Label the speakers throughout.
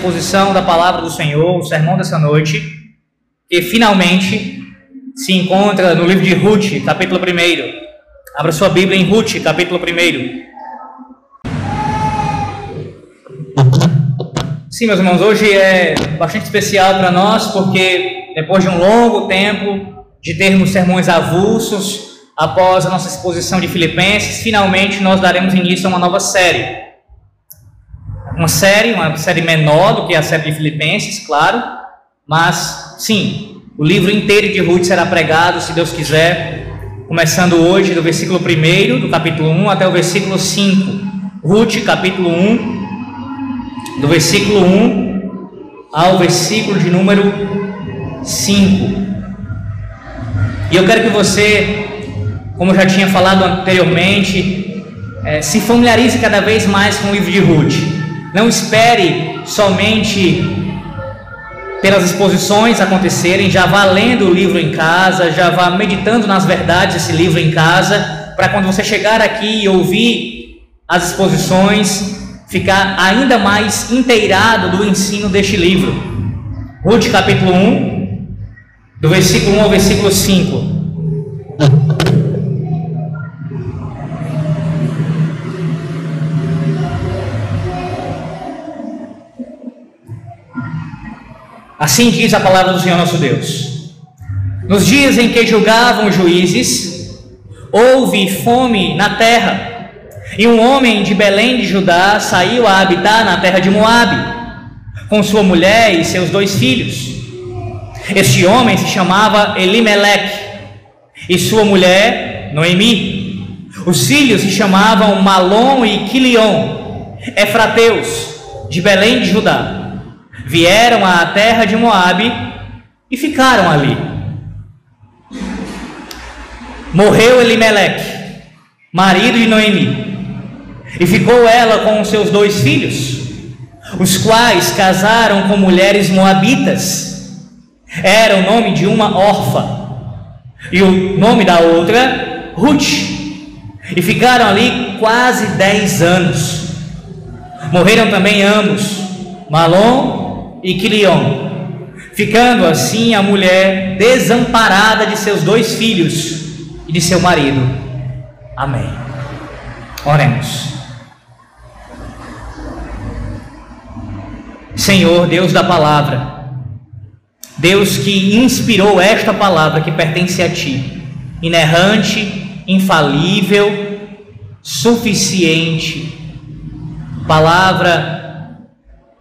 Speaker 1: exposição da palavra do Senhor, o sermão dessa noite, que finalmente se encontra no livro de Ruth, capítulo 1. Abra sua Bíblia em Ruth, capítulo 1. Sim, meus irmãos, hoje é bastante especial para nós, porque depois de um longo tempo de termos sermões avulsos, após a nossa exposição de Filipenses, finalmente nós daremos início a uma nova série uma série, uma série menor do que a série de Filipenses, claro, mas sim, o livro inteiro de Ruth será pregado, se Deus quiser, começando hoje do versículo 1 do capítulo 1 até o versículo 5. Ruth, capítulo 1, do versículo 1 ao versículo de número 5. E eu quero que você, como eu já tinha falado anteriormente, é, se familiarize cada vez mais com o livro de Ruth. Não espere somente pelas exposições acontecerem, já vá lendo o livro em casa, já vá meditando nas verdades desse livro em casa, para quando você chegar aqui e ouvir as exposições, ficar ainda mais inteirado do ensino deste livro. Ruth capítulo 1, do versículo 1 ao versículo 5. Assim diz a palavra do Senhor nosso Deus. Nos dias em que julgavam juízes, houve fome na terra, e um homem de Belém de Judá saiu a habitar na terra de Moabe, com sua mulher e seus dois filhos. Este homem se chamava Elimeleque, e sua mulher Noemi. Os filhos se chamavam Malom e Quilion, Efrateus, de Belém de Judá vieram à terra de Moabe e ficaram ali. Morreu Elimeleque, marido de Noemi, e ficou ela com os seus dois filhos, os quais casaram com mulheres moabitas. Era o nome de uma órfã e o nome da outra Ruth. E ficaram ali quase dez anos. Morreram também ambos, Malom e Quilion, ficando assim a mulher desamparada de seus dois filhos e de seu marido. Amém. Oremos. Senhor, Deus da palavra, Deus que inspirou esta palavra que pertence a Ti, inerrante, infalível, suficiente, palavra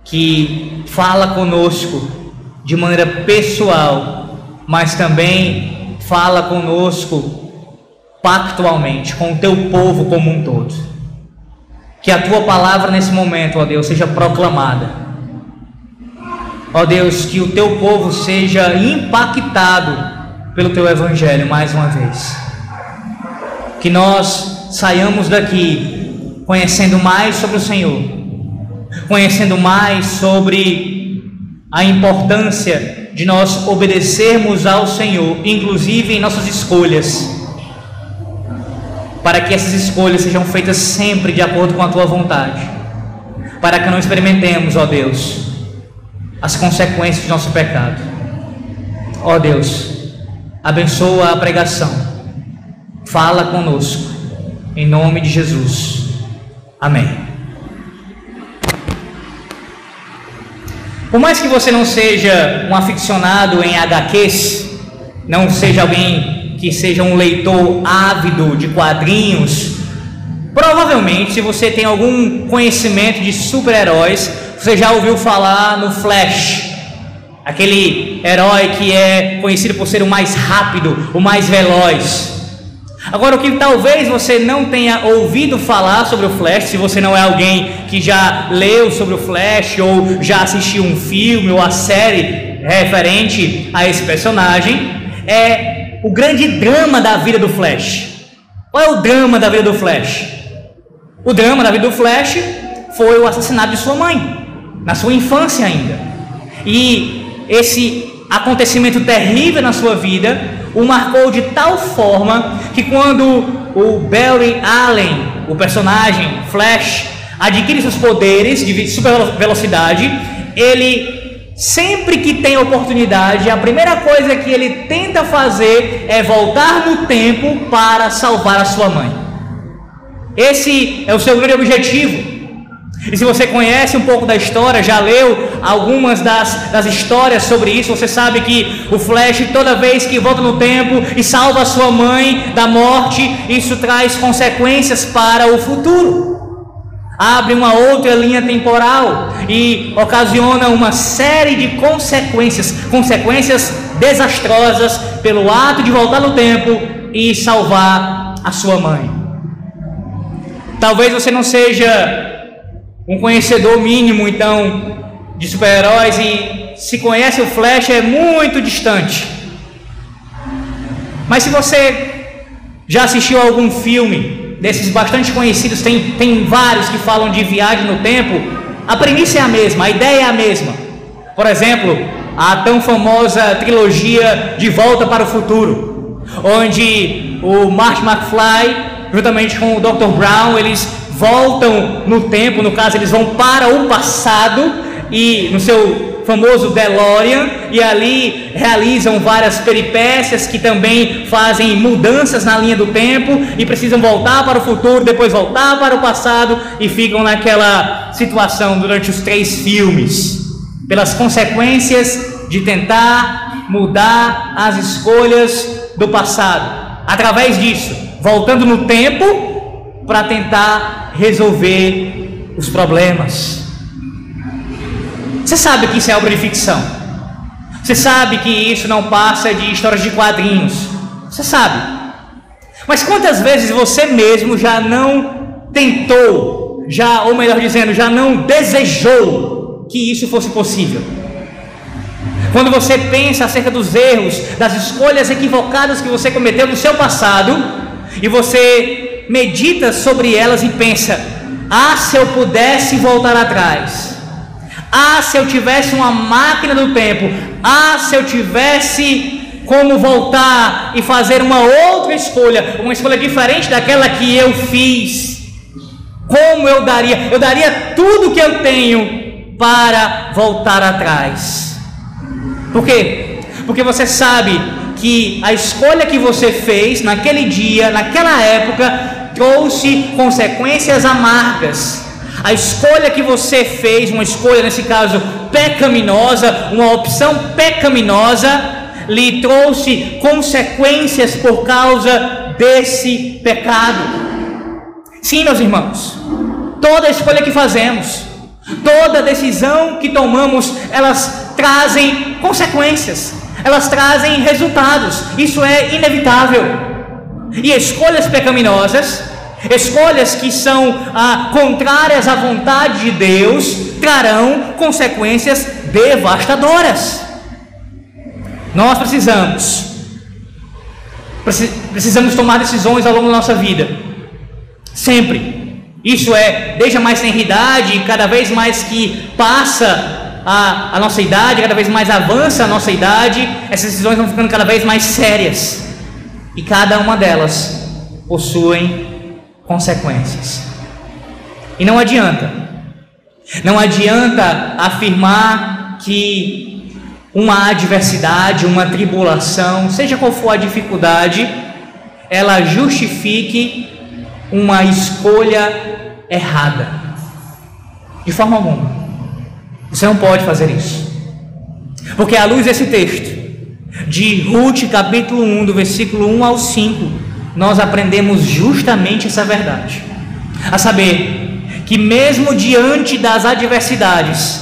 Speaker 1: que fala conosco de maneira pessoal, mas também fala conosco pactualmente, com o teu povo como um todo. Que a tua palavra nesse momento, ó Deus, seja proclamada. Ó Deus, que o teu povo seja impactado pelo teu evangelho mais uma vez. Que nós saiamos daqui conhecendo mais sobre o Senhor conhecendo mais sobre a importância de nós obedecermos ao Senhor, inclusive em nossas escolhas, para que essas escolhas sejam feitas sempre de acordo com a tua vontade, para que não experimentemos, ó Deus, as consequências de nosso pecado. Ó Deus, abençoa a pregação, fala conosco, em nome de Jesus. Amém. Por mais que você não seja um aficionado em HQs, não seja alguém que seja um leitor ávido de quadrinhos, provavelmente, se você tem algum conhecimento de super-heróis, você já ouviu falar no Flash, aquele herói que é conhecido por ser o mais rápido, o mais veloz. Agora, o que talvez você não tenha ouvido falar sobre o Flash, se você não é alguém que já leu sobre o Flash ou já assistiu um filme ou a série referente a esse personagem, é o grande drama da vida do Flash. Qual é o drama da vida do Flash? O drama da vida do Flash foi o assassinato de sua mãe, na sua infância ainda. E esse acontecimento terrível na sua vida o marcou de tal forma que quando o Barry Allen, o personagem Flash, adquire seus poderes de super velocidade, ele sempre que tem oportunidade, a primeira coisa que ele tenta fazer é voltar no tempo para salvar a sua mãe. Esse é o seu grande objetivo. E se você conhece um pouco da história, já leu algumas das, das histórias sobre isso, você sabe que o Flash, toda vez que volta no tempo e salva sua mãe da morte, isso traz consequências para o futuro. Abre uma outra linha temporal e ocasiona uma série de consequências, consequências desastrosas pelo ato de voltar no tempo e salvar a sua mãe. Talvez você não seja um conhecedor mínimo, então, de super-heróis e se conhece o Flash é muito distante. Mas se você já assistiu algum filme desses bastante conhecidos, tem, tem vários que falam de viagem no tempo, a premissa é a mesma, a ideia é a mesma. Por exemplo, a tão famosa trilogia De Volta para o Futuro, onde o Marty McFly, juntamente com o Dr. Brown, eles voltam no tempo, no caso, eles vão para o passado e no seu famoso DeLorean e ali realizam várias peripécias que também fazem mudanças na linha do tempo e precisam voltar para o futuro, depois voltar para o passado e ficam naquela situação durante os três filmes, pelas consequências de tentar mudar as escolhas do passado. Através disso, voltando no tempo para tentar resolver os problemas. Você sabe que isso é obra de ficção. Você sabe que isso não passa de histórias de quadrinhos. Você sabe. Mas quantas vezes você mesmo já não tentou, já, ou melhor dizendo, já não desejou que isso fosse possível? Quando você pensa acerca dos erros, das escolhas equivocadas que você cometeu no seu passado, e você medita sobre elas e pensa: ah, se eu pudesse voltar atrás. Ah, se eu tivesse uma máquina do tempo. Ah, se eu tivesse como voltar e fazer uma outra escolha, uma escolha diferente daquela que eu fiz. Como eu daria? Eu daria tudo que eu tenho para voltar atrás. Por quê? Porque você sabe que a escolha que você fez naquele dia, naquela época, trouxe consequências amargas. A escolha que você fez, uma escolha nesse caso pecaminosa, uma opção pecaminosa, lhe trouxe consequências por causa desse pecado. Sim, meus irmãos, toda escolha que fazemos, toda decisão que tomamos, elas trazem consequências, elas trazem resultados, isso é inevitável. E escolhas pecaminosas, escolhas que são ah, contrárias à vontade de Deus, trarão consequências devastadoras. Nós precisamos, precisamos tomar decisões ao longo da nossa vida, sempre. Isso é, desde a mais tenridade, cada vez mais que passa a, a nossa idade, cada vez mais avança a nossa idade, essas decisões vão ficando cada vez mais sérias. E cada uma delas possuem consequências. E não adianta. Não adianta afirmar que uma adversidade, uma tribulação, seja qual for a dificuldade, ela justifique uma escolha errada. De forma alguma. Você não pode fazer isso. Porque à luz desse texto, de Ruth, capítulo 1, do versículo 1 ao 5, nós aprendemos justamente essa verdade. A saber, que mesmo diante das adversidades,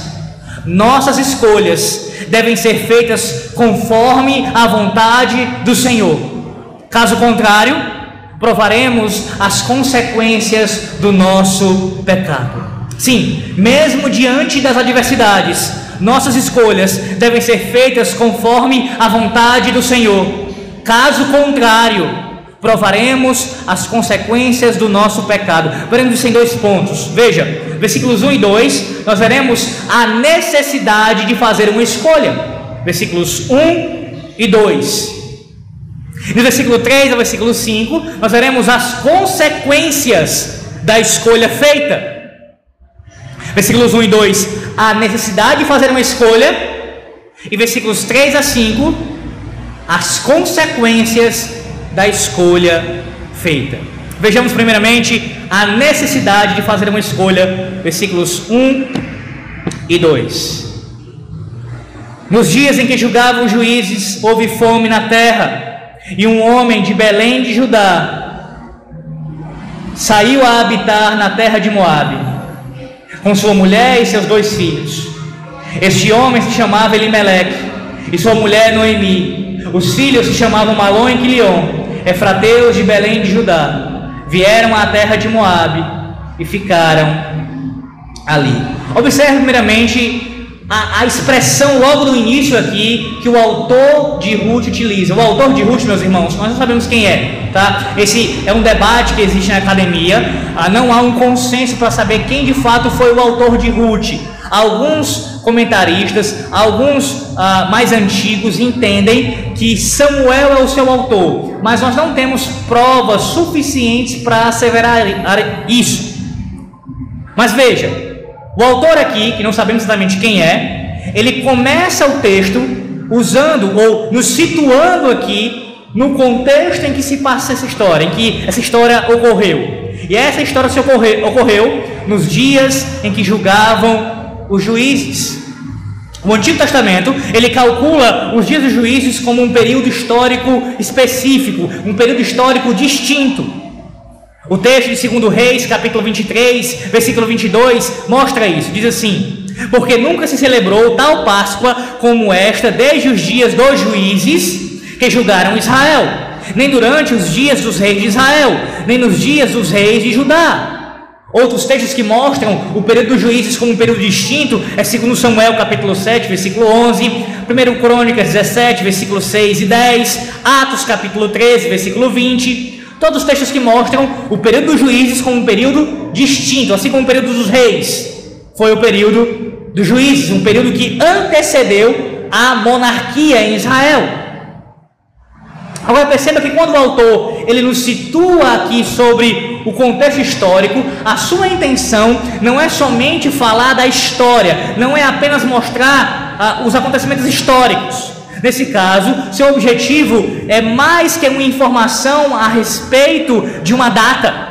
Speaker 1: nossas escolhas devem ser feitas conforme a vontade do Senhor. Caso contrário, provaremos as consequências do nosso pecado. Sim, mesmo diante das adversidades, nossas escolhas devem ser feitas conforme a vontade do Senhor. Caso contrário, provaremos as consequências do nosso pecado. Veremos isso em dois pontos. Veja, versículos 1 e 2, nós veremos a necessidade de fazer uma escolha. Versículos 1 e 2. No versículo 3 ao versículo 5, nós veremos as consequências da escolha feita. Versículos 1 e 2: a necessidade de fazer uma escolha, e versículos 3 a 5, as consequências da escolha feita. Vejamos primeiramente a necessidade de fazer uma escolha, versículos 1 e 2. Nos dias em que julgavam os juízes, houve fome na terra, e um homem de Belém de Judá saiu a habitar na terra de Moabe, com sua mulher e seus dois filhos. Este homem se chamava Elimeleque, e sua mulher Noemi. Os filhos se chamavam Malom e Quilion, efrateus de Belém de Judá. Vieram à terra de Moabe e ficaram ali. Observe primeiramente a, a, expressão logo no início aqui que o autor de Ruth utiliza. O autor de Ruth, meus irmãos, nós não sabemos quem é, tá? Esse é um debate que existe na academia. Ah, não há um consenso para saber quem de fato foi o autor de Ruth. Alguns comentaristas, alguns ah, mais antigos entendem que Samuel é o seu autor, mas nós não temos provas suficientes para asseverar isso. Mas veja, o autor aqui, que não sabemos exatamente quem é, ele começa o texto usando ou nos situando aqui no contexto em que se passa essa história, em que essa história ocorreu. E essa história se ocorreu, ocorreu nos dias em que julgavam os juízes. O Antigo Testamento, ele calcula os dias dos juízes como um período histórico específico, um período histórico distinto. O texto de 2 Reis, capítulo 23, versículo 22, mostra isso. Diz assim: Porque nunca se celebrou tal Páscoa como esta desde os dias dos juízes que julgaram Israel, nem durante os dias dos reis de Israel, nem nos dias dos reis de Judá. Outros textos que mostram o período dos juízes como um período distinto é 2 Samuel capítulo 7, versículo 11, 1 Crônicas 17, versículo 6 e 10, Atos capítulo 13, versículo 20, Todos os textos que mostram o período dos juízes como um período distinto, assim como o período dos reis foi o período dos juízes, um período que antecedeu a monarquia em Israel. Agora perceba que quando o autor ele nos situa aqui sobre o contexto histórico, a sua intenção não é somente falar da história, não é apenas mostrar ah, os acontecimentos históricos, Nesse caso, seu objetivo é mais que uma informação a respeito de uma data.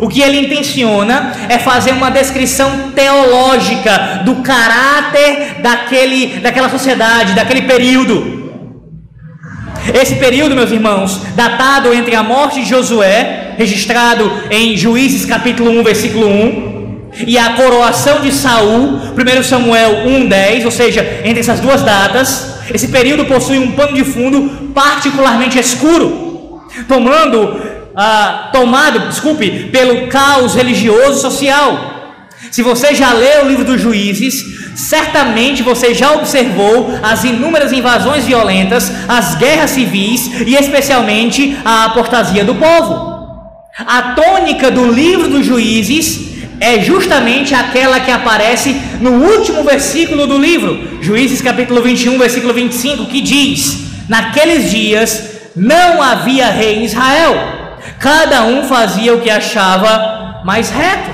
Speaker 1: O que ele intenciona é fazer uma descrição teológica do caráter daquele, daquela sociedade, daquele período. Esse período, meus irmãos, datado entre a morte de Josué, registrado em Juízes capítulo 1, versículo 1, e a coroação de Saul, 1 Samuel 1:10, ou seja, entre essas duas datas, esse período possui um pano de fundo particularmente escuro, tomando, ah, tomado, desculpe, pelo caos religioso social. Se você já leu o livro dos Juízes, certamente você já observou as inúmeras invasões violentas, as guerras civis e especialmente a apostasia do povo. A tônica do livro dos Juízes é justamente aquela que aparece no último versículo do livro, Juízes capítulo 21, versículo 25, que diz: Naqueles dias não havia rei em Israel, cada um fazia o que achava mais reto,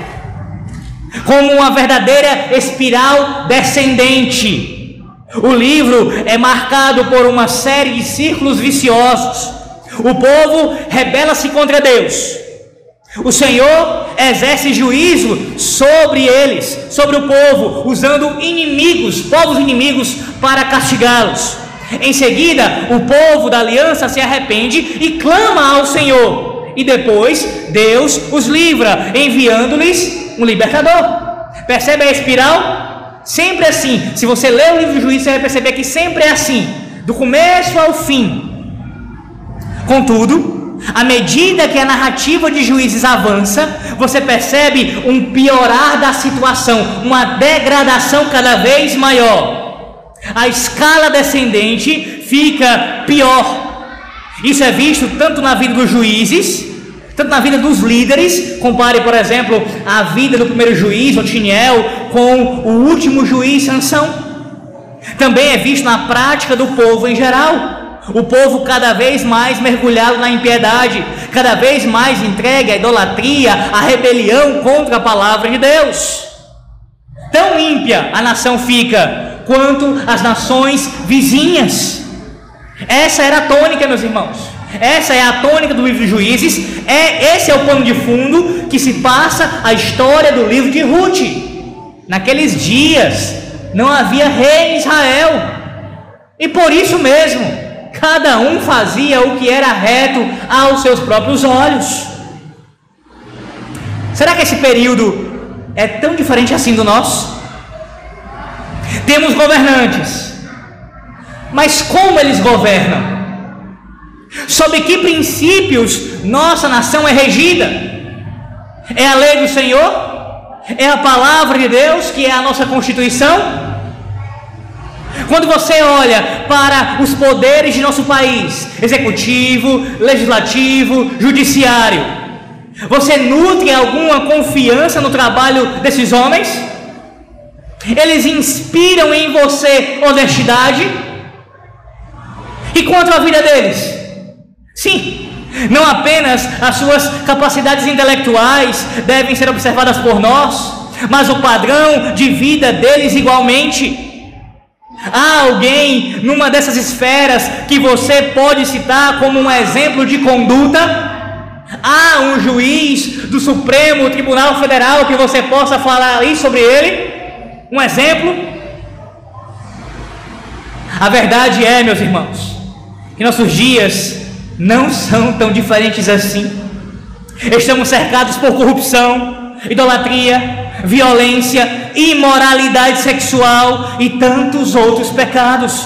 Speaker 1: como uma verdadeira espiral descendente. O livro é marcado por uma série de círculos viciosos. O povo rebela-se contra Deus o Senhor exerce juízo sobre eles, sobre o povo, usando inimigos, povos inimigos, para castigá-los. Em seguida, o povo da aliança se arrepende e clama ao Senhor. E depois, Deus os livra, enviando-lhes um libertador. Percebe a espiral? Sempre assim. Se você ler o livro do juízo, você vai perceber que sempre é assim, do começo ao fim. Contudo, à medida que a narrativa de juízes avança, você percebe um piorar da situação, uma degradação cada vez maior. A escala descendente fica pior. Isso é visto tanto na vida dos juízes, tanto na vida dos líderes. Compare, por exemplo, a vida do primeiro juiz, Otiniel, com o último juiz, Sansão. Também é visto na prática do povo em geral. O povo cada vez mais mergulhado na impiedade, cada vez mais entregue à idolatria, à rebelião contra a palavra de Deus. tão ímpia a nação fica quanto as nações vizinhas. Essa era a tônica, meus irmãos. Essa é a tônica do livro de Juízes. É esse é o pano de fundo que se passa a história do livro de Ruth. Naqueles dias não havia rei em Israel. E por isso mesmo, cada um fazia o que era reto aos seus próprios olhos. Será que esse período é tão diferente assim do nosso? Temos governantes, mas como eles governam? Sob que princípios nossa nação é regida? É a lei do Senhor? É a palavra de Deus, que é a nossa Constituição? Quando você olha para os poderes de nosso país, executivo, legislativo, judiciário, você nutre alguma confiança no trabalho desses homens? Eles inspiram em você honestidade? E quanto à vida deles? Sim, não apenas as suas capacidades intelectuais devem ser observadas por nós, mas o padrão de vida deles igualmente. Há alguém numa dessas esferas que você pode citar como um exemplo de conduta? Há um juiz do Supremo Tribunal Federal que você possa falar aí sobre ele? Um exemplo? A verdade é, meus irmãos, que nossos dias não são tão diferentes assim. Estamos cercados por corrupção, idolatria, violência, imoralidade sexual e tantos outros pecados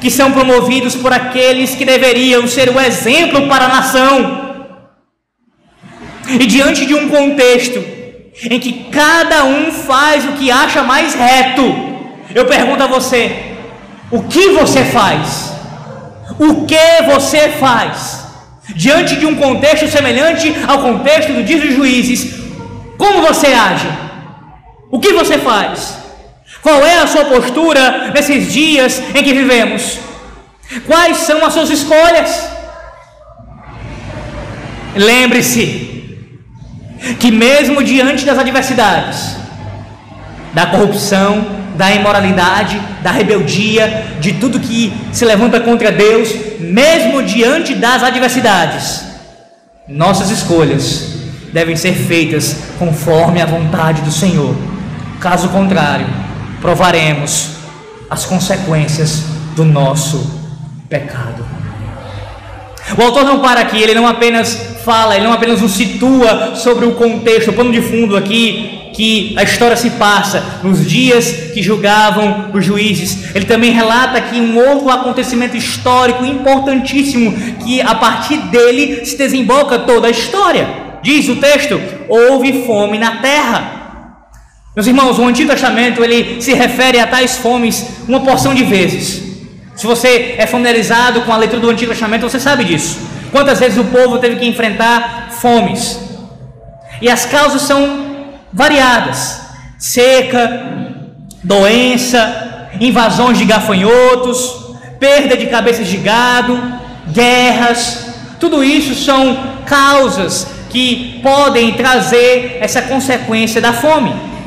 Speaker 1: que são promovidos por aqueles que deveriam ser o exemplo para a nação. E diante de um contexto em que cada um faz o que acha mais reto, eu pergunto a você: o que você faz? O que você faz? Diante de um contexto semelhante ao contexto do dia dos juízes, como você age? O que você faz? Qual é a sua postura nesses dias em que vivemos? Quais são as suas escolhas? Lembre-se que, mesmo diante das adversidades, da corrupção, da imoralidade, da rebeldia, de tudo que se levanta contra Deus, mesmo diante das adversidades. Nossas escolhas devem ser feitas conforme a vontade do Senhor. Caso contrário, provaremos as consequências do nosso pecado. O autor não para aqui, ele não apenas fala, ele não apenas nos situa sobre o contexto, o pano de fundo aqui, que a história se passa nos dias que julgavam os juízes. Ele também relata aqui um outro acontecimento histórico importantíssimo que a partir dele se desemboca toda a história. Diz o texto: houve fome na terra. Meus irmãos, o Antigo Testamento ele se refere a tais fomes uma porção de vezes. Se você é familiarizado com a leitura do Antigo Testamento, você sabe disso. Quantas vezes o povo teve que enfrentar fomes? E as causas são variadas: seca, doença, invasões de gafanhotos, perda de cabeças de gado, guerras. Tudo isso são causas que podem trazer essa consequência da fome.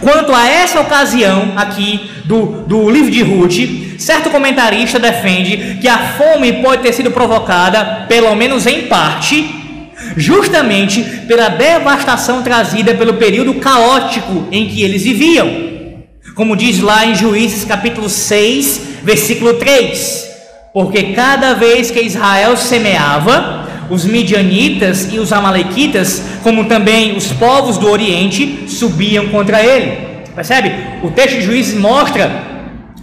Speaker 1: Quanto a essa ocasião aqui do, do livro de Ruth, certo comentarista defende que a fome pode ter sido provocada, pelo menos em parte, justamente pela devastação trazida pelo período caótico em que eles viviam. Como diz lá em Juízes capítulo 6, versículo 3: Porque cada vez que Israel semeava, os midianitas e os amalequitas, como também os povos do Oriente, subiam contra ele. Percebe? O texto de Juízes mostra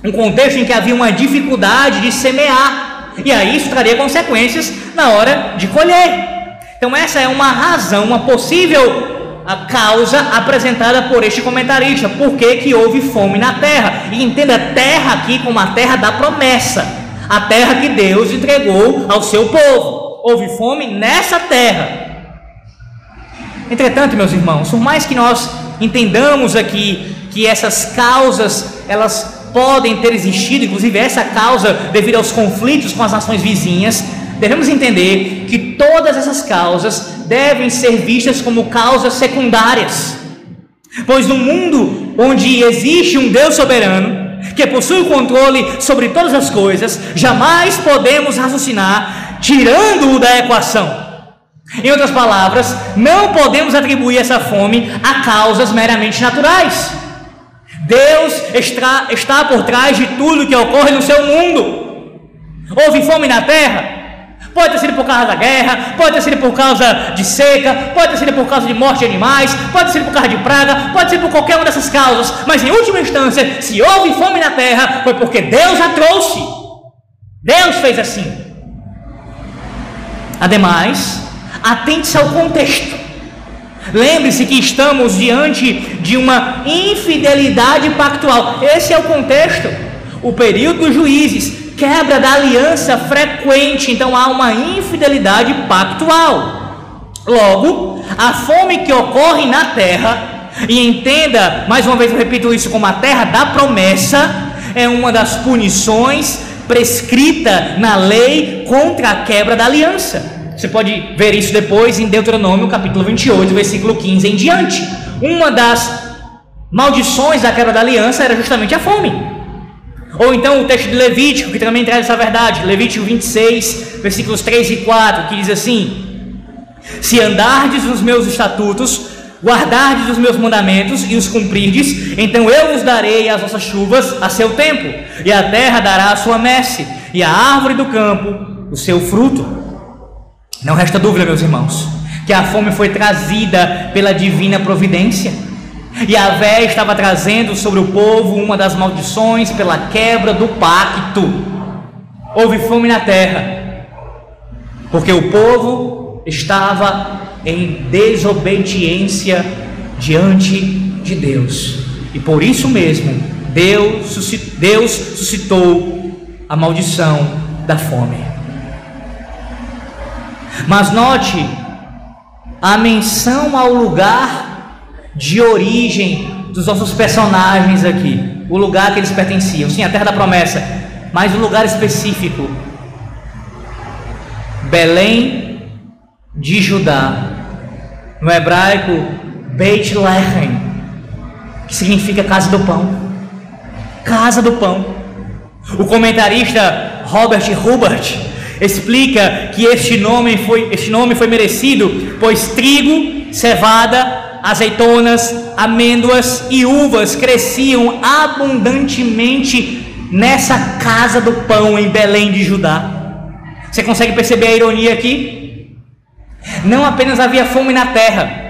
Speaker 1: um contexto em que havia uma dificuldade de semear, e aí isso traria consequências na hora de colher. Então, essa é uma razão, uma possível a causa apresentada por este comentarista. Por que, que houve fome na terra? E entenda terra aqui como a terra da promessa, a terra que Deus entregou ao seu povo. Houve fome nessa terra. Entretanto, meus irmãos, por mais que nós entendamos aqui que essas causas elas podem ter existido, inclusive essa causa devido aos conflitos com as nações vizinhas, devemos entender que todas essas causas devem ser vistas como causas secundárias, pois no mundo onde existe um Deus soberano, que possui o controle sobre todas as coisas, jamais podemos raciocinar tirando-o da equação. Em outras palavras, não podemos atribuir essa fome a causas meramente naturais. Deus está, está por trás de tudo que ocorre no seu mundo. Houve fome na terra? Pode ter sido por causa da guerra, pode ter sido por causa de seca, pode ter sido por causa de morte de animais, pode ter sido por causa de praga, pode ser por qualquer uma dessas causas, mas em última instância, se houve fome na terra, foi porque Deus a trouxe. Deus fez assim. Ademais, atente-se ao contexto. Lembre-se que estamos diante de uma infidelidade pactual. Esse é o contexto. O período dos juízes, quebra da aliança frequente, então há uma infidelidade pactual. Logo, a fome que ocorre na terra, e entenda, mais uma vez eu repito isso como a terra da promessa, é uma das punições prescrita na lei contra a quebra da aliança. Você pode ver isso depois em Deuteronômio, capítulo 28, versículo 15 em diante. Uma das maldições da quebra da aliança era justamente a fome. Ou então o texto de Levítico, que também traz essa verdade, Levítico 26, versículos 3 e 4, que diz assim: Se andardes nos meus estatutos, guardardes os meus mandamentos e os cumprirdes, então eu vos darei as vossas chuvas a seu tempo, e a terra dará a sua messe, e a árvore do campo o seu fruto. Não resta dúvida, meus irmãos, que a fome foi trazida pela divina providência. E a Vé estava trazendo sobre o povo uma das maldições pela quebra do pacto. Houve fome na terra, porque o povo estava em desobediência diante de Deus. E por isso mesmo, Deus suscitou a maldição da fome. Mas note a menção ao lugar de origem dos nossos personagens aqui, o lugar que eles pertenciam. Sim, a terra da promessa, mas o um lugar específico. Belém de Judá. No hebraico, Beit Lehem, que significa casa do pão. Casa do pão. O comentarista Robert Hubert explica que este nome foi, este nome foi merecido, pois trigo, cevada, azeitonas, amêndoas e uvas cresciam abundantemente nessa casa do pão em Belém de Judá. Você consegue perceber a ironia aqui? Não apenas havia fome na terra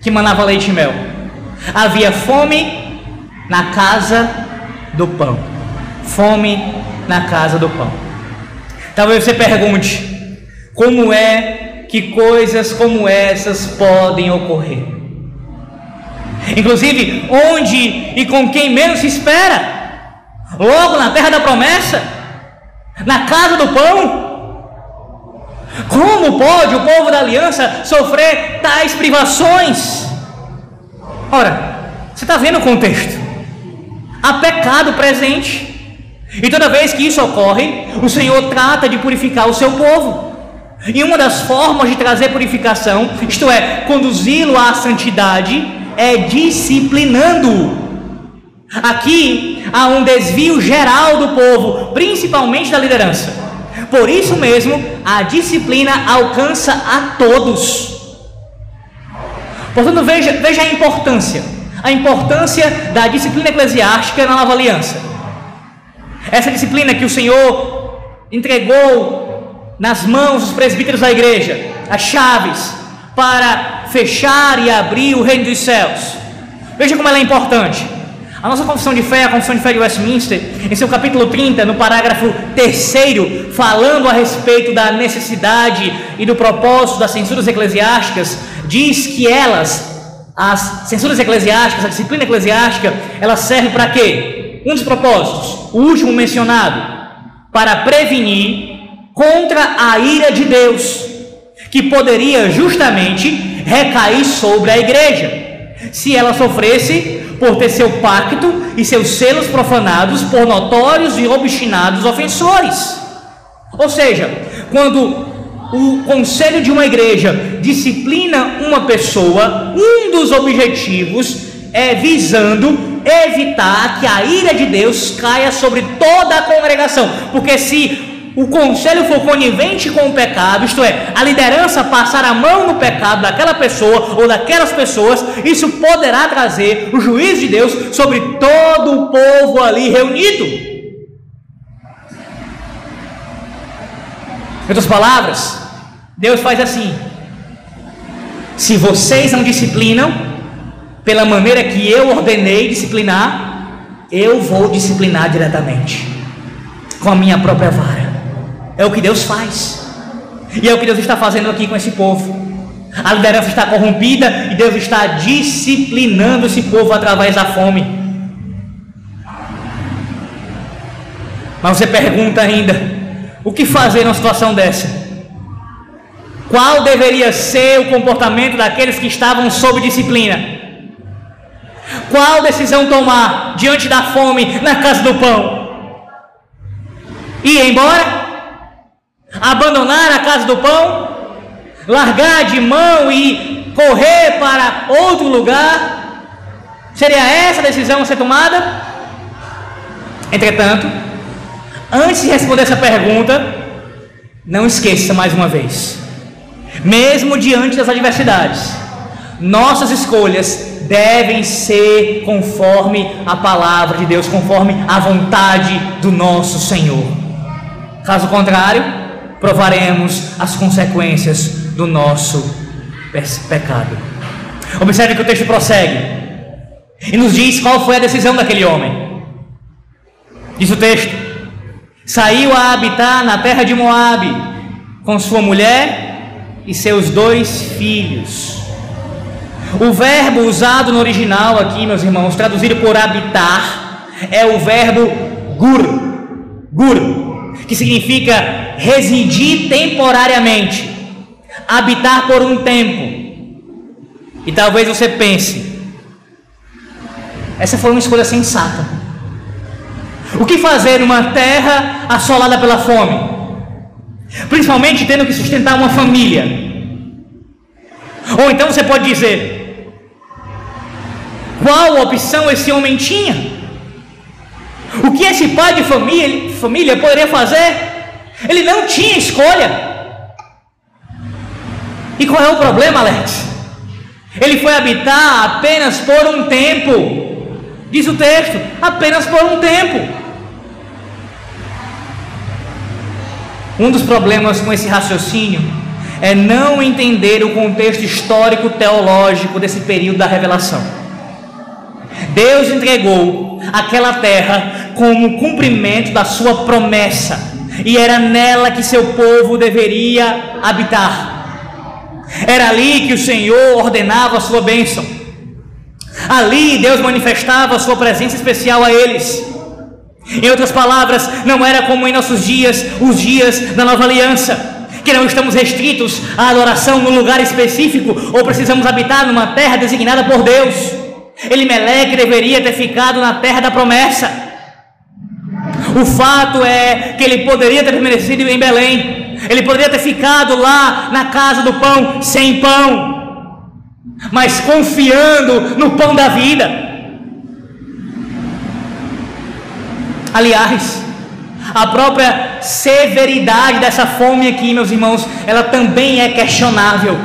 Speaker 1: que manava leite e mel, havia fome na casa do pão. Fome na casa do pão. Talvez você pergunte: como é que coisas como essas podem ocorrer? Inclusive, onde e com quem menos se espera? Logo na terra da promessa? Na casa do pão? Como pode o povo da aliança sofrer tais privações? Ora, você está vendo o contexto? Há pecado presente. E toda vez que isso ocorre, o Senhor trata de purificar o seu povo. E uma das formas de trazer purificação, isto é, conduzi-lo à santidade, é disciplinando-o. Aqui há um desvio geral do povo, principalmente da liderança. Por isso mesmo, a disciplina alcança a todos. Portanto, veja, veja a importância, a importância da disciplina eclesiástica na nova aliança. Essa disciplina que o Senhor entregou nas mãos dos presbíteros da igreja, as chaves para fechar e abrir o reino dos céus. Veja como ela é importante. A nossa confissão de fé, a confissão de fé de Westminster, em seu capítulo 30, no parágrafo 3, falando a respeito da necessidade e do propósito das censuras eclesiásticas, diz que elas, as censuras eclesiásticas, a disciplina eclesiástica, ela serve para quê? Um dos propósitos, o último mencionado, para prevenir contra a ira de Deus, que poderia justamente recair sobre a igreja, se ela sofresse por ter seu pacto e seus selos profanados por notórios e obstinados ofensores. Ou seja, quando o conselho de uma igreja disciplina uma pessoa, um dos objetivos é visando evitar que a ira de Deus caia sobre toda a congregação, porque se o conselho for conivente com o pecado, isto é, a liderança passar a mão no pecado daquela pessoa ou daquelas pessoas, isso poderá trazer o juízo de Deus sobre todo o povo ali reunido. Em outras palavras, Deus faz assim: se vocês não disciplinam, pela maneira que eu ordenei disciplinar, eu vou disciplinar diretamente, com a minha própria vara. É o que Deus faz, e é o que Deus está fazendo aqui com esse povo. A liderança está corrompida e Deus está disciplinando esse povo através da fome. Mas você pergunta ainda: o que fazer numa situação dessa? Qual deveria ser o comportamento daqueles que estavam sob disciplina? Qual decisão tomar diante da fome na casa do pão? Ir embora? Abandonar a casa do pão? Largar de mão e correr para outro lugar? Seria essa a decisão a ser tomada? Entretanto, antes de responder essa pergunta, não esqueça mais uma vez mesmo diante das adversidades. Nossas escolhas devem ser conforme a palavra de Deus, conforme a vontade do nosso Senhor. Caso contrário, provaremos as consequências do nosso pecado. Observe que o texto prossegue e nos diz qual foi a decisão daquele homem. Diz o texto: saiu a habitar na terra de Moabe com sua mulher e seus dois filhos. O verbo usado no original aqui, meus irmãos, traduzido por habitar, é o verbo gur, gur, que significa residir temporariamente, habitar por um tempo. E talvez você pense, essa foi uma escolha sensata. O que fazer numa terra assolada pela fome? Principalmente tendo que sustentar uma família. Ou então você pode dizer: qual opção esse homem tinha? O que esse pai de família, família poderia fazer? Ele não tinha escolha. E qual é o problema, Alex? Ele foi habitar apenas por um tempo. Diz o texto: apenas por um tempo. Um dos problemas com esse raciocínio é não entender o contexto histórico teológico desse período da revelação. Deus entregou aquela terra como cumprimento da sua promessa, e era nela que seu povo deveria habitar. Era ali que o Senhor ordenava a sua bênção. Ali Deus manifestava a sua presença especial a eles. Em outras palavras, não era como em nossos dias, os dias da nova aliança, que não estamos restritos à adoração num lugar específico ou precisamos habitar numa terra designada por Deus. Elimeleque deveria ter ficado na terra da promessa. O fato é que ele poderia ter permanecido em Belém, ele poderia ter ficado lá na casa do pão, sem pão, mas confiando no pão da vida. Aliás, a própria severidade dessa fome aqui, meus irmãos, ela também é questionável.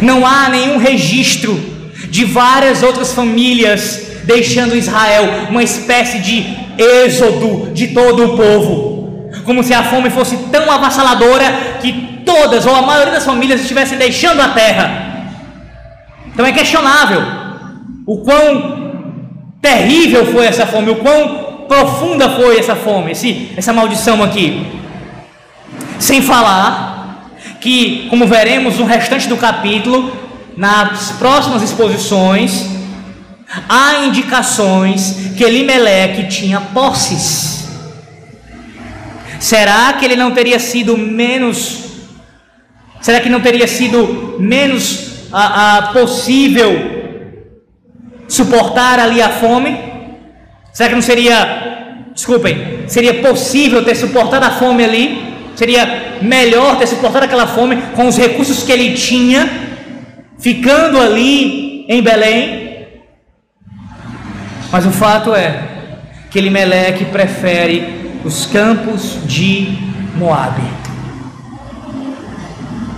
Speaker 1: Não há nenhum registro de várias outras famílias deixando Israel uma espécie de êxodo de todo o povo, como se a fome fosse tão avassaladora que todas ou a maioria das famílias estivessem deixando a terra. Então é questionável o quão terrível foi essa fome, o quão profunda foi essa fome, esse, essa maldição aqui. Sem falar que, como veremos no restante do capítulo, nas próximas exposições, há indicações que Elimeleque tinha posses. Será que ele não teria sido menos? Será que não teria sido menos a, a possível suportar ali a fome? Será que não seria, desculpem, seria possível ter suportado a fome ali? Seria melhor ter suportado aquela fome com os recursos que ele tinha, ficando ali em Belém? Mas o fato é que Elimeleque prefere os campos de Moabe.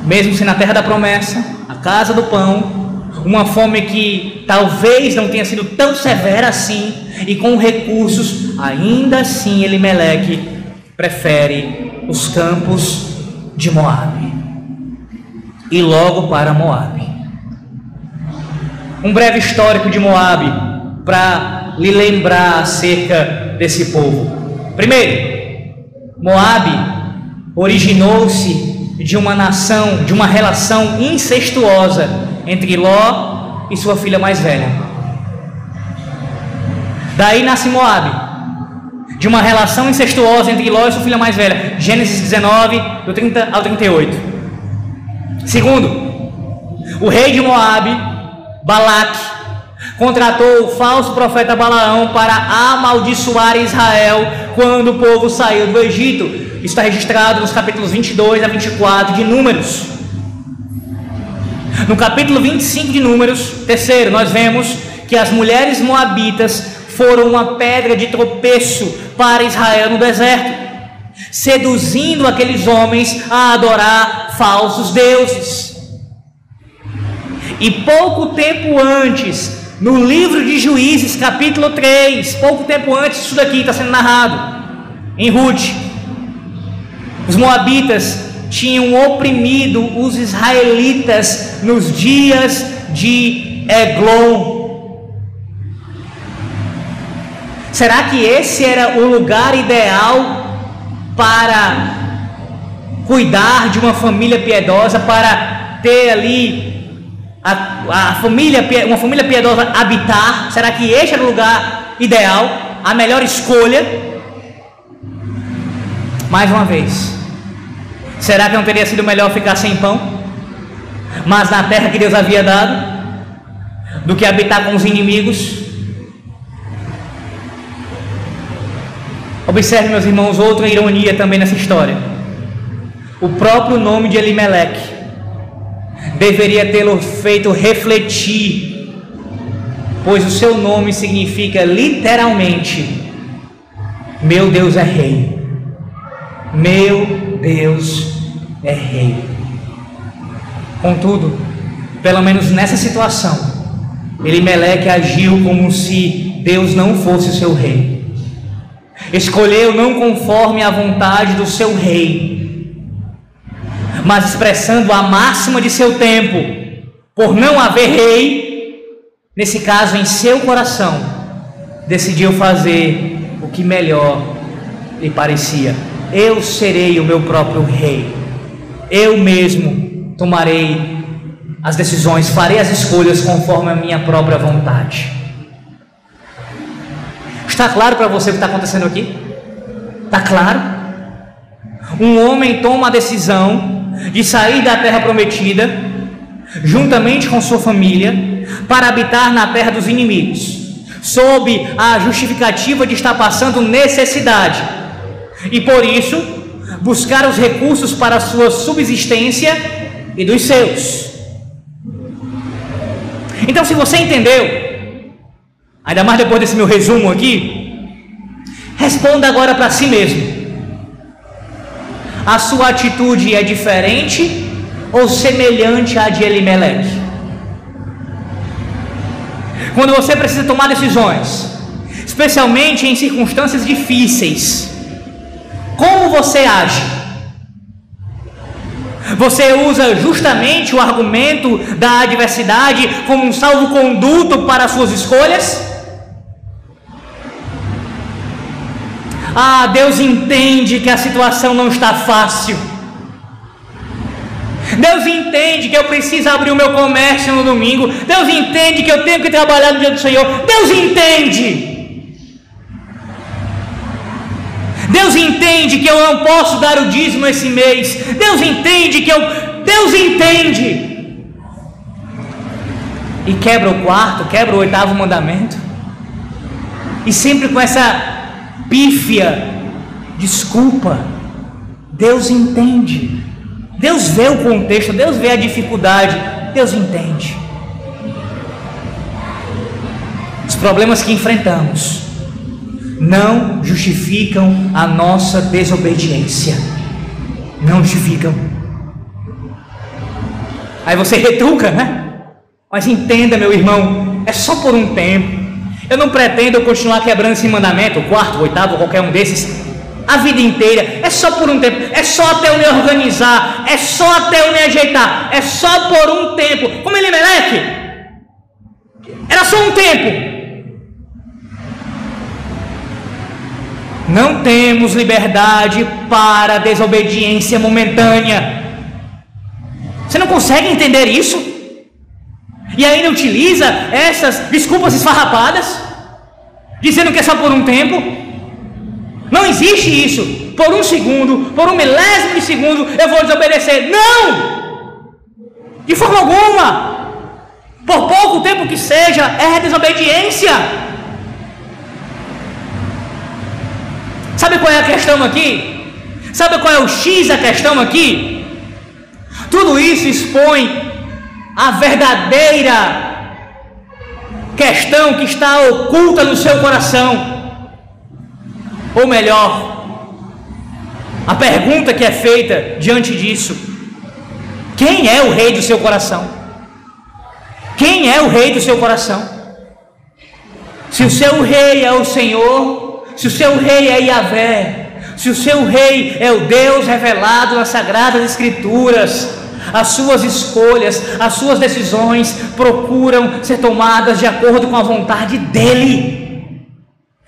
Speaker 1: Mesmo se na terra da promessa, a casa do pão, uma fome que talvez não tenha sido tão severa assim, e com recursos, ainda assim Elimeleque prefere os campos de Moabe. E logo para Moabe. Um breve histórico de Moabe para lhe lembrar acerca desse povo. Primeiro, Moabe originou-se de uma nação, de uma relação incestuosa entre Ló e sua filha mais velha. Daí nasce Moabe, de uma relação incestuosa entre Ló e sua filha mais velha. Gênesis 19, do 30 ao 38. Segundo, o rei de Moabe, Balaque, contratou o falso profeta Balaão para amaldiçoar Israel quando o povo saiu do Egito. Isso está registrado nos capítulos 22 a 24 de Números. No capítulo 25 de Números, terceiro, nós vemos que as mulheres moabitas foram uma pedra de tropeço para Israel no deserto, seduzindo aqueles homens a adorar falsos deuses. E pouco tempo antes, no livro de Juízes, capítulo 3, pouco tempo antes disso daqui está sendo narrado, em Ruth, os moabitas tinham oprimido os israelitas nos dias de Eglon, Será que esse era o lugar ideal para cuidar de uma família piedosa, para ter ali a, a família, uma família piedosa habitar? Será que este era o lugar ideal, a melhor escolha? Mais uma vez, será que não teria sido melhor ficar sem pão, mas na terra que Deus havia dado, do que habitar com os inimigos? Observe, meus irmãos, outra ironia também nessa história. O próprio nome de Elimelec deveria tê-lo feito refletir, pois o seu nome significa literalmente: Meu Deus é Rei. Meu Deus é Rei. Contudo, pelo menos nessa situação, Elimelec agiu como se Deus não fosse seu rei escolheu não conforme a vontade do seu rei, mas expressando a máxima de seu tempo, por não haver rei, nesse caso em seu coração, decidiu fazer o que melhor lhe parecia. Eu serei o meu próprio rei, eu mesmo tomarei as decisões, farei as escolhas conforme a minha própria vontade. Está claro para você o que está acontecendo aqui? Está claro? Um homem toma a decisão de sair da terra prometida, juntamente com sua família, para habitar na terra dos inimigos, sob a justificativa de estar passando necessidade, e por isso buscar os recursos para sua subsistência e dos seus. Então, se você entendeu, Ainda mais depois desse meu resumo aqui. Responda agora para si mesmo. A sua atitude é diferente ou semelhante à de Elimelech? Quando você precisa tomar decisões, especialmente em circunstâncias difíceis, como você age? Você usa justamente o argumento da adversidade como um salvo-conduto para suas escolhas? Ah, Deus entende que a situação não está fácil. Deus entende que eu preciso abrir o meu comércio no domingo. Deus entende que eu tenho que trabalhar no dia do Senhor. Deus entende. Deus entende que eu não posso dar o dízimo esse mês. Deus entende que eu. Deus entende. E quebra o quarto, quebra o oitavo mandamento. E sempre com essa pífia, desculpa. Deus entende. Deus vê o contexto, Deus vê a dificuldade, Deus entende. os problemas que enfrentamos não justificam a nossa desobediência. Não justificam. Aí você retruca, né? Mas entenda, meu irmão, é só por um tempo. Eu não pretendo continuar quebrando esse mandamento, o quarto, o oitavo, qualquer um desses, a vida inteira. É só por um tempo. É só até eu me organizar. É só até eu me ajeitar. É só por um tempo. Como ele merece? Era só um tempo. Não temos liberdade para desobediência momentânea. Você não consegue entender isso? E ainda utiliza essas desculpas esfarrapadas, dizendo que é só por um tempo. Não existe isso. Por um segundo, por um milésimo de segundo, eu vou desobedecer. Não! De forma alguma. Por pouco tempo que seja, é desobediência. Sabe qual é a questão aqui? Sabe qual é o X da questão aqui? Tudo isso expõe a verdadeira questão que está oculta no seu coração. Ou melhor, a pergunta que é feita diante disso: quem é o rei do seu coração? Quem é o rei do seu coração? Se o seu rei é o Senhor, se o seu rei é Yahvé, se o seu rei é o Deus revelado nas Sagradas Escrituras, as suas escolhas, as suas decisões procuram ser tomadas de acordo com a vontade dEle.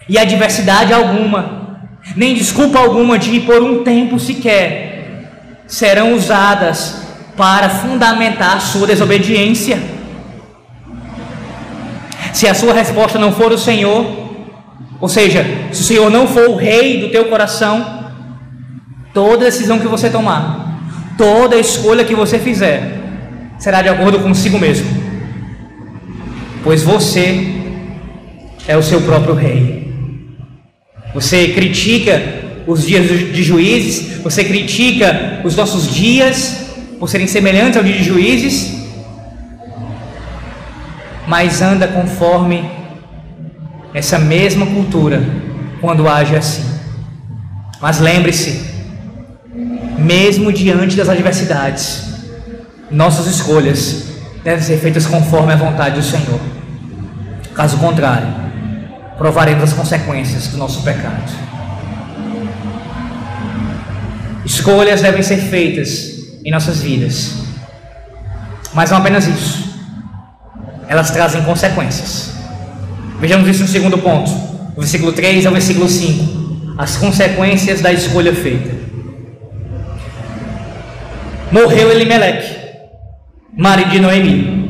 Speaker 1: E adversidade alguma, nem desculpa alguma de por um tempo sequer, serão usadas para fundamentar a sua desobediência. Se a sua resposta não for o Senhor, ou seja, se o Senhor não for o rei do teu coração, toda decisão que você tomar Toda escolha que você fizer será de acordo consigo mesmo, pois você é o seu próprio rei. Você critica os dias de juízes, você critica os nossos dias por serem semelhantes ao dia de juízes, mas anda conforme essa mesma cultura quando age assim. Mas lembre-se, mesmo diante das adversidades. Nossas escolhas devem ser feitas conforme a vontade do Senhor. Caso contrário, provaremos as consequências do nosso pecado. Escolhas devem ser feitas em nossas vidas, mas não apenas isso, elas trazem consequências. Vejamos isso no segundo ponto, do versículo 3 ao versículo 5. As consequências da escolha feita morreu Elimeleque, marido de Noemi,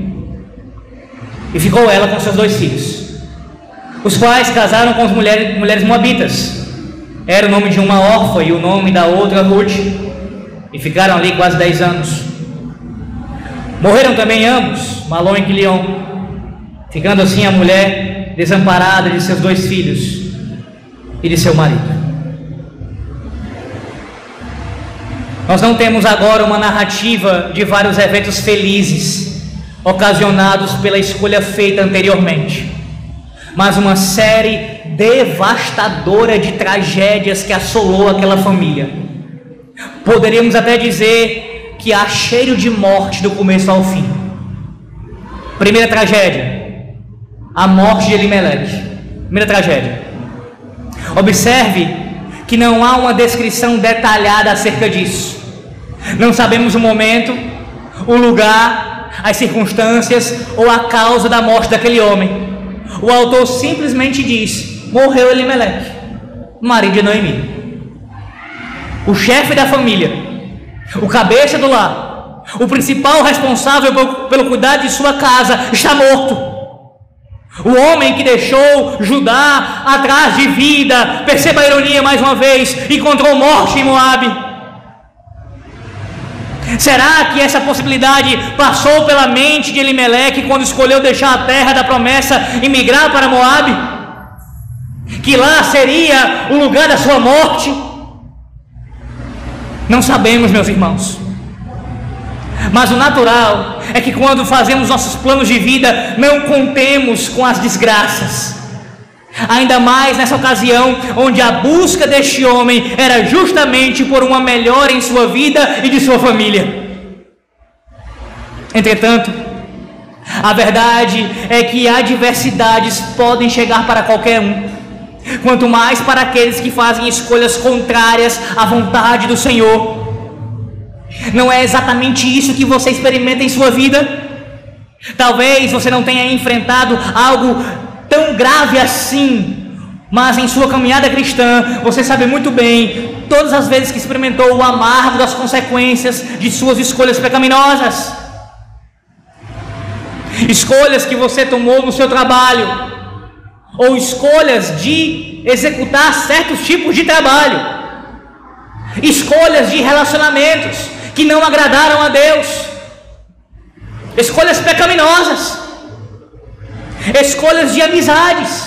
Speaker 1: e ficou ela com seus dois filhos, os quais casaram com as mulheres, mulheres moabitas. Era o nome de uma órfã e o nome da outra Ruth, e ficaram ali quase dez anos. Morreram também ambos, Malon e Quilion, ficando assim a mulher desamparada de seus dois filhos e de seu marido. Nós não temos agora uma narrativa de vários eventos felizes ocasionados pela escolha feita anteriormente, mas uma série devastadora de tragédias que assolou aquela família. Poderíamos até dizer que há cheiro de morte do começo ao fim. Primeira tragédia, a morte de Elimelech. Primeira tragédia. Observe que não há uma descrição detalhada acerca disso. Não sabemos o momento, o lugar, as circunstâncias ou a causa da morte daquele homem. O autor simplesmente diz: morreu Elimelech, marido de Noemi. O chefe da família, o cabeça do lar, o principal responsável pelo cuidado de sua casa está morto. O homem que deixou Judá atrás de vida, perceba a ironia mais uma vez, encontrou morte em Moabe. Será que essa possibilidade passou pela mente de Elimeleque quando escolheu deixar a terra da promessa e migrar para Moabe? Que lá seria o lugar da sua morte? Não sabemos, meus irmãos. Mas o natural é que quando fazemos nossos planos de vida, não contemos com as desgraças. Ainda mais nessa ocasião, onde a busca deste homem era justamente por uma melhora em sua vida e de sua família. Entretanto, a verdade é que adversidades podem chegar para qualquer um, quanto mais para aqueles que fazem escolhas contrárias à vontade do Senhor. Não é exatamente isso que você experimenta em sua vida? Talvez você não tenha enfrentado algo tão grave assim, mas em sua caminhada cristã, você sabe muito bem, todas as vezes que experimentou o amargo das consequências de suas escolhas pecaminosas, escolhas que você tomou no seu trabalho, ou escolhas de executar certos tipos de trabalho, escolhas de relacionamentos que não agradaram a Deus, escolhas pecaminosas escolhas de amizades,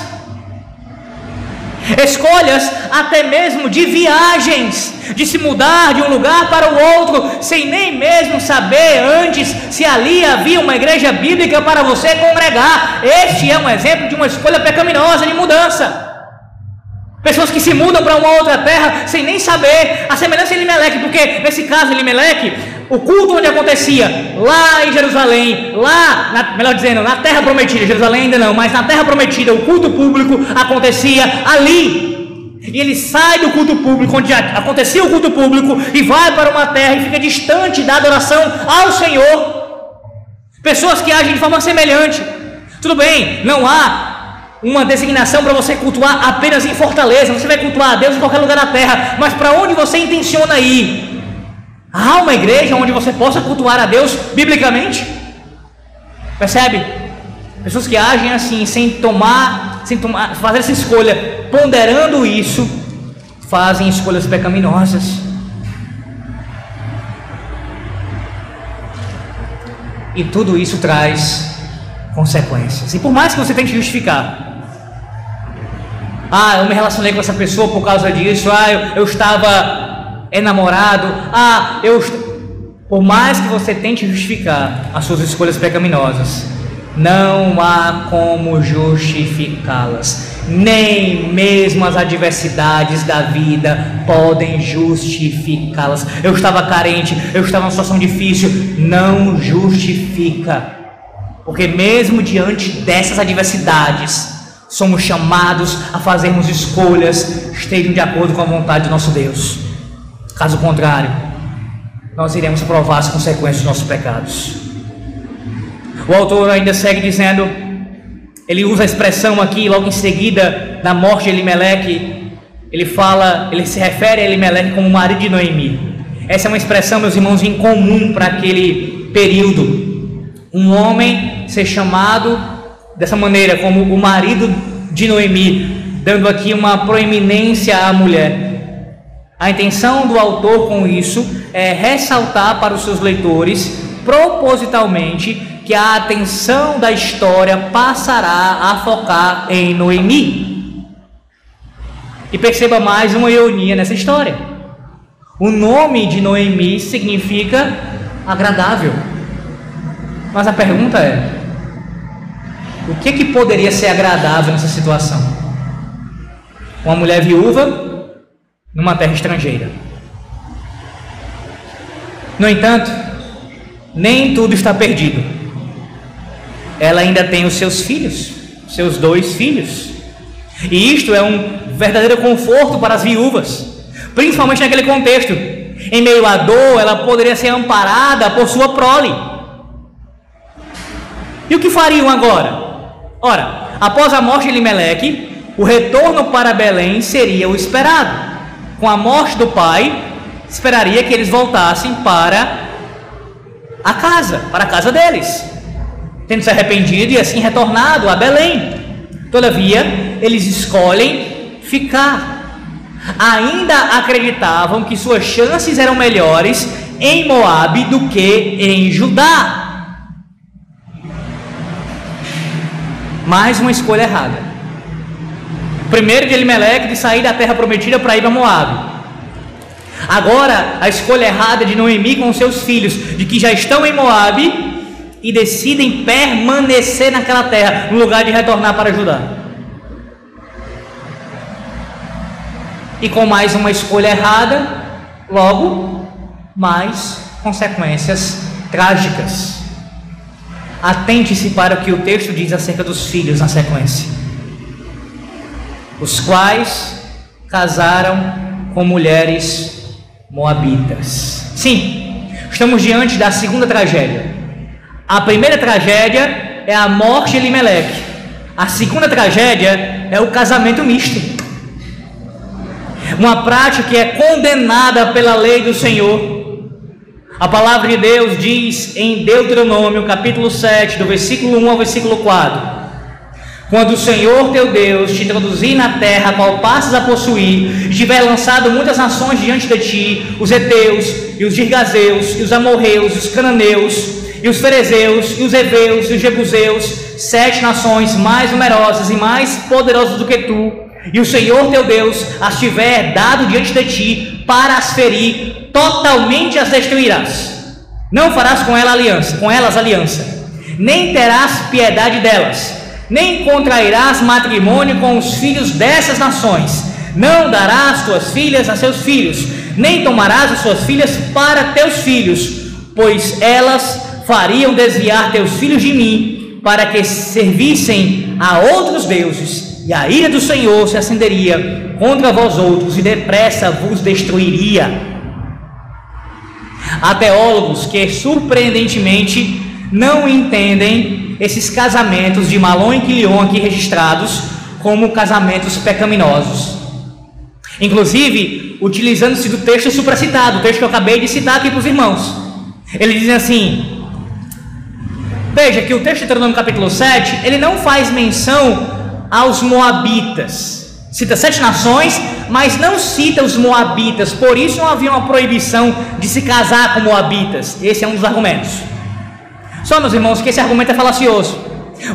Speaker 1: escolhas até mesmo de viagens, de se mudar de um lugar para o outro, sem nem mesmo saber antes se ali havia uma igreja bíblica para você congregar. Este é um exemplo de uma escolha pecaminosa de mudança. Pessoas que se mudam para uma outra terra sem nem saber a semelhança de Elimeleque, porque nesse caso Elimeleque, o culto onde acontecia lá em Jerusalém, lá, na, melhor dizendo, na terra prometida, Jerusalém ainda não, mas na terra prometida, o culto público acontecia ali. E ele sai do culto público, onde acontecia o culto público, e vai para uma terra e fica distante da adoração ao Senhor. Pessoas que agem de forma semelhante. Tudo bem, não há uma designação para você cultuar apenas em Fortaleza, você vai cultuar a Deus em qualquer lugar da terra, mas para onde você intenciona ir? Há uma igreja onde você possa cultuar a Deus biblicamente? Percebe? Pessoas que agem assim, sem tomar, sem tomar, fazer essa escolha, ponderando isso, fazem escolhas pecaminosas. E tudo isso traz consequências. E por mais que você tente justificar, ah, eu me relacionei com essa pessoa por causa disso. Ah, eu, eu estava enamorado. Ah, eu. Por mais que você tente justificar as suas escolhas pecaminosas, não há como justificá-las. Nem mesmo as adversidades da vida podem justificá-las. Eu estava carente, eu estava numa situação difícil. Não justifica. Porque mesmo diante dessas adversidades, somos chamados a fazermos escolhas que estejam de acordo com a vontade do nosso Deus. Caso contrário, nós iremos provar as consequências dos nossos pecados. O autor ainda segue dizendo, ele usa a expressão aqui, logo em seguida, da morte de Elimeleque, ele fala, ele se refere a Elimeleque como marido de Noemi. Essa é uma expressão, meus irmãos, incomum para aquele período. Um homem ser chamado dessa maneira, como o marido de Noemi, dando aqui uma proeminência à mulher. A intenção do autor com isso é ressaltar para os seus leitores, propositalmente, que a atenção da história passará a focar em Noemi. E perceba mais uma ironia nessa história. O nome de Noemi significa agradável. Mas a pergunta é: o que, que poderia ser agradável nessa situação? Uma mulher viúva numa terra estrangeira. No entanto, nem tudo está perdido. Ela ainda tem os seus filhos, seus dois filhos. E isto é um verdadeiro conforto para as viúvas, principalmente naquele contexto. Em meio à dor, ela poderia ser amparada por sua prole. E o que fariam agora? Ora, após a morte de Limeleque, o retorno para Belém seria o esperado. Com a morte do pai, esperaria que eles voltassem para a casa, para a casa deles, tendo se arrependido e assim retornado a Belém. Todavia, eles escolhem ficar. Ainda acreditavam que suas chances eram melhores em Moabe do que em Judá. Mais uma escolha errada. Primeiro de Elimelec de sair da terra prometida para ir para Moab. Agora, a escolha errada de Noemi com seus filhos, de que já estão em Moabe e decidem permanecer naquela terra, no lugar de retornar para Judá. E com mais uma escolha errada, logo, mais consequências trágicas. Atente-se para o que o texto diz acerca dos filhos na sequência, os quais casaram com mulheres moabitas. Sim, estamos diante da segunda tragédia. A primeira tragédia é a morte de Elimelec. A segunda tragédia é o casamento misto. Uma prática que é condenada pela lei do Senhor a palavra de Deus diz em Deuteronômio, capítulo 7, do versículo 1 ao versículo 4: Quando o Senhor teu Deus te introduzir na terra, qual passas a possuir, e tiver lançado muitas nações diante de ti, os heteus, e os girgazeus, e os amorreus, e os cananeus, e os ferezeus, e os heveus, e os jebuseus, sete nações mais numerosas e mais poderosas do que tu, e o Senhor teu Deus as tiver dado diante de ti para as ferir, totalmente as destruirás. Não farás com ela aliança, com elas aliança, nem terás piedade delas, nem contrairás matrimônio com os filhos dessas nações. Não darás tuas filhas a seus filhos, nem tomarás as suas filhas para teus filhos, pois elas fariam desviar teus filhos de mim, para que servissem a outros deuses, e a ira do Senhor se acenderia contra vós outros, e depressa vos destruiria. Há teólogos que, surpreendentemente, não entendem esses casamentos de Malon e Quilion aqui registrados como casamentos pecaminosos. Inclusive, utilizando-se do texto supracitado, o texto que eu acabei de citar aqui para os irmãos. Ele diz assim: Veja que o texto de Deuteronômio capítulo 7, ele não faz menção aos moabitas. Cita sete nações, mas não cita os moabitas, por isso não havia uma proibição de se casar com moabitas. Esse é um dos argumentos. Só, meus irmãos, que esse argumento é falacioso,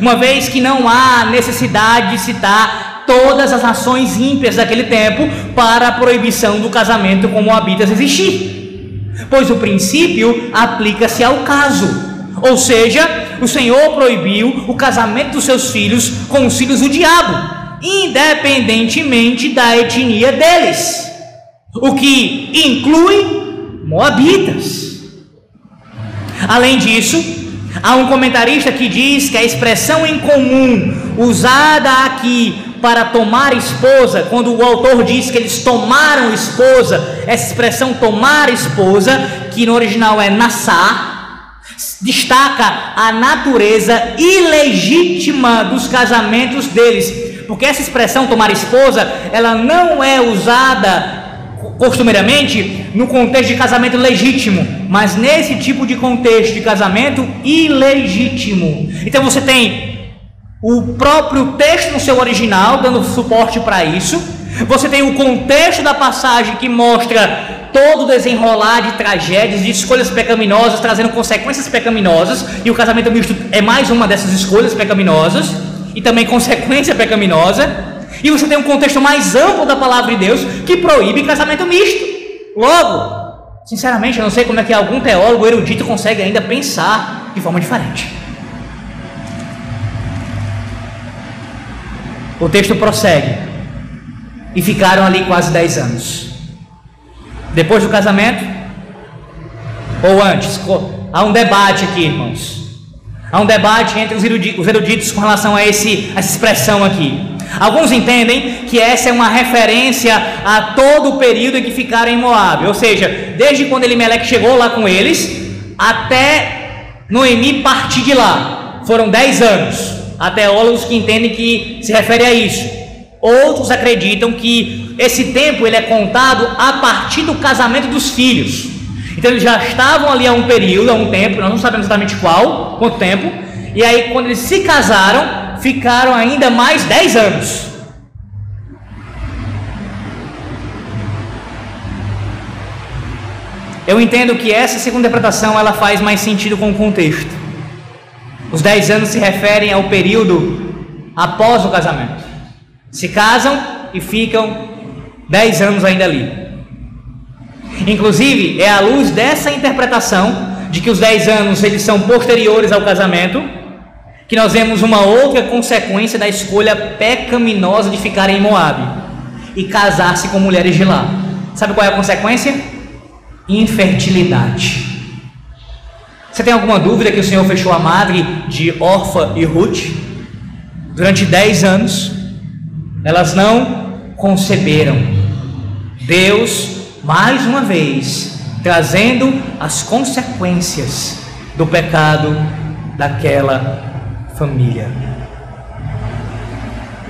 Speaker 1: uma vez que não há necessidade de citar todas as nações ímpias daquele tempo para a proibição do casamento com moabitas existir, pois o princípio aplica-se ao caso. Ou seja, o Senhor proibiu o casamento dos seus filhos com os filhos do diabo independentemente da etnia deles, o que inclui moabitas. Além disso, há um comentarista que diz que a expressão em comum usada aqui para tomar esposa, quando o autor diz que eles tomaram esposa, essa expressão tomar esposa, que no original é nassar, destaca a natureza ilegítima dos casamentos deles, porque essa expressão tomar esposa, ela não é usada costumeiramente no contexto de casamento legítimo, mas nesse tipo de contexto de casamento ilegítimo. Então você tem o próprio texto no seu original dando suporte para isso. Você tem o contexto da passagem que mostra todo o desenrolar de tragédias, de escolhas pecaminosas, trazendo consequências pecaminosas, e o casamento misto é mais uma dessas escolhas pecaminosas e também consequência pecaminosa. E você tem um contexto mais amplo da palavra de Deus que proíbe casamento misto. Logo, sinceramente, eu não sei como é que algum teólogo erudito consegue ainda pensar de forma diferente. O texto prossegue. E ficaram ali quase 10 anos. Depois do casamento, ou antes, há um debate aqui, irmãos. Há um debate entre os eruditos com relação a esse, essa expressão aqui. Alguns entendem que essa é uma referência a todo o período em que ficaram em Moab, ou seja, desde quando Elimelec chegou lá com eles até Noemi partir de lá. Foram dez anos. Há teólogos que entendem que se refere a isso. Outros acreditam que esse tempo ele é contado a partir do casamento dos filhos. Então eles já estavam ali há um período, há um tempo, nós não sabemos exatamente qual, quanto tempo. E aí quando eles se casaram, ficaram ainda mais 10 anos. Eu entendo que essa segunda interpretação ela faz mais sentido com o contexto. Os 10 anos se referem ao período após o casamento. Se casam e ficam 10 anos ainda ali. Inclusive, é à luz dessa interpretação de que os 10 anos eles são posteriores ao casamento, que nós vemos uma outra consequência da escolha pecaminosa de ficar em Moab e casar-se com mulheres de lá. Sabe qual é a consequência? Infertilidade. Você tem alguma dúvida que o Senhor fechou a madre de Orfa e Ruth? Durante 10 anos, elas não conceberam. Deus, mais uma vez, trazendo as consequências do pecado daquela família.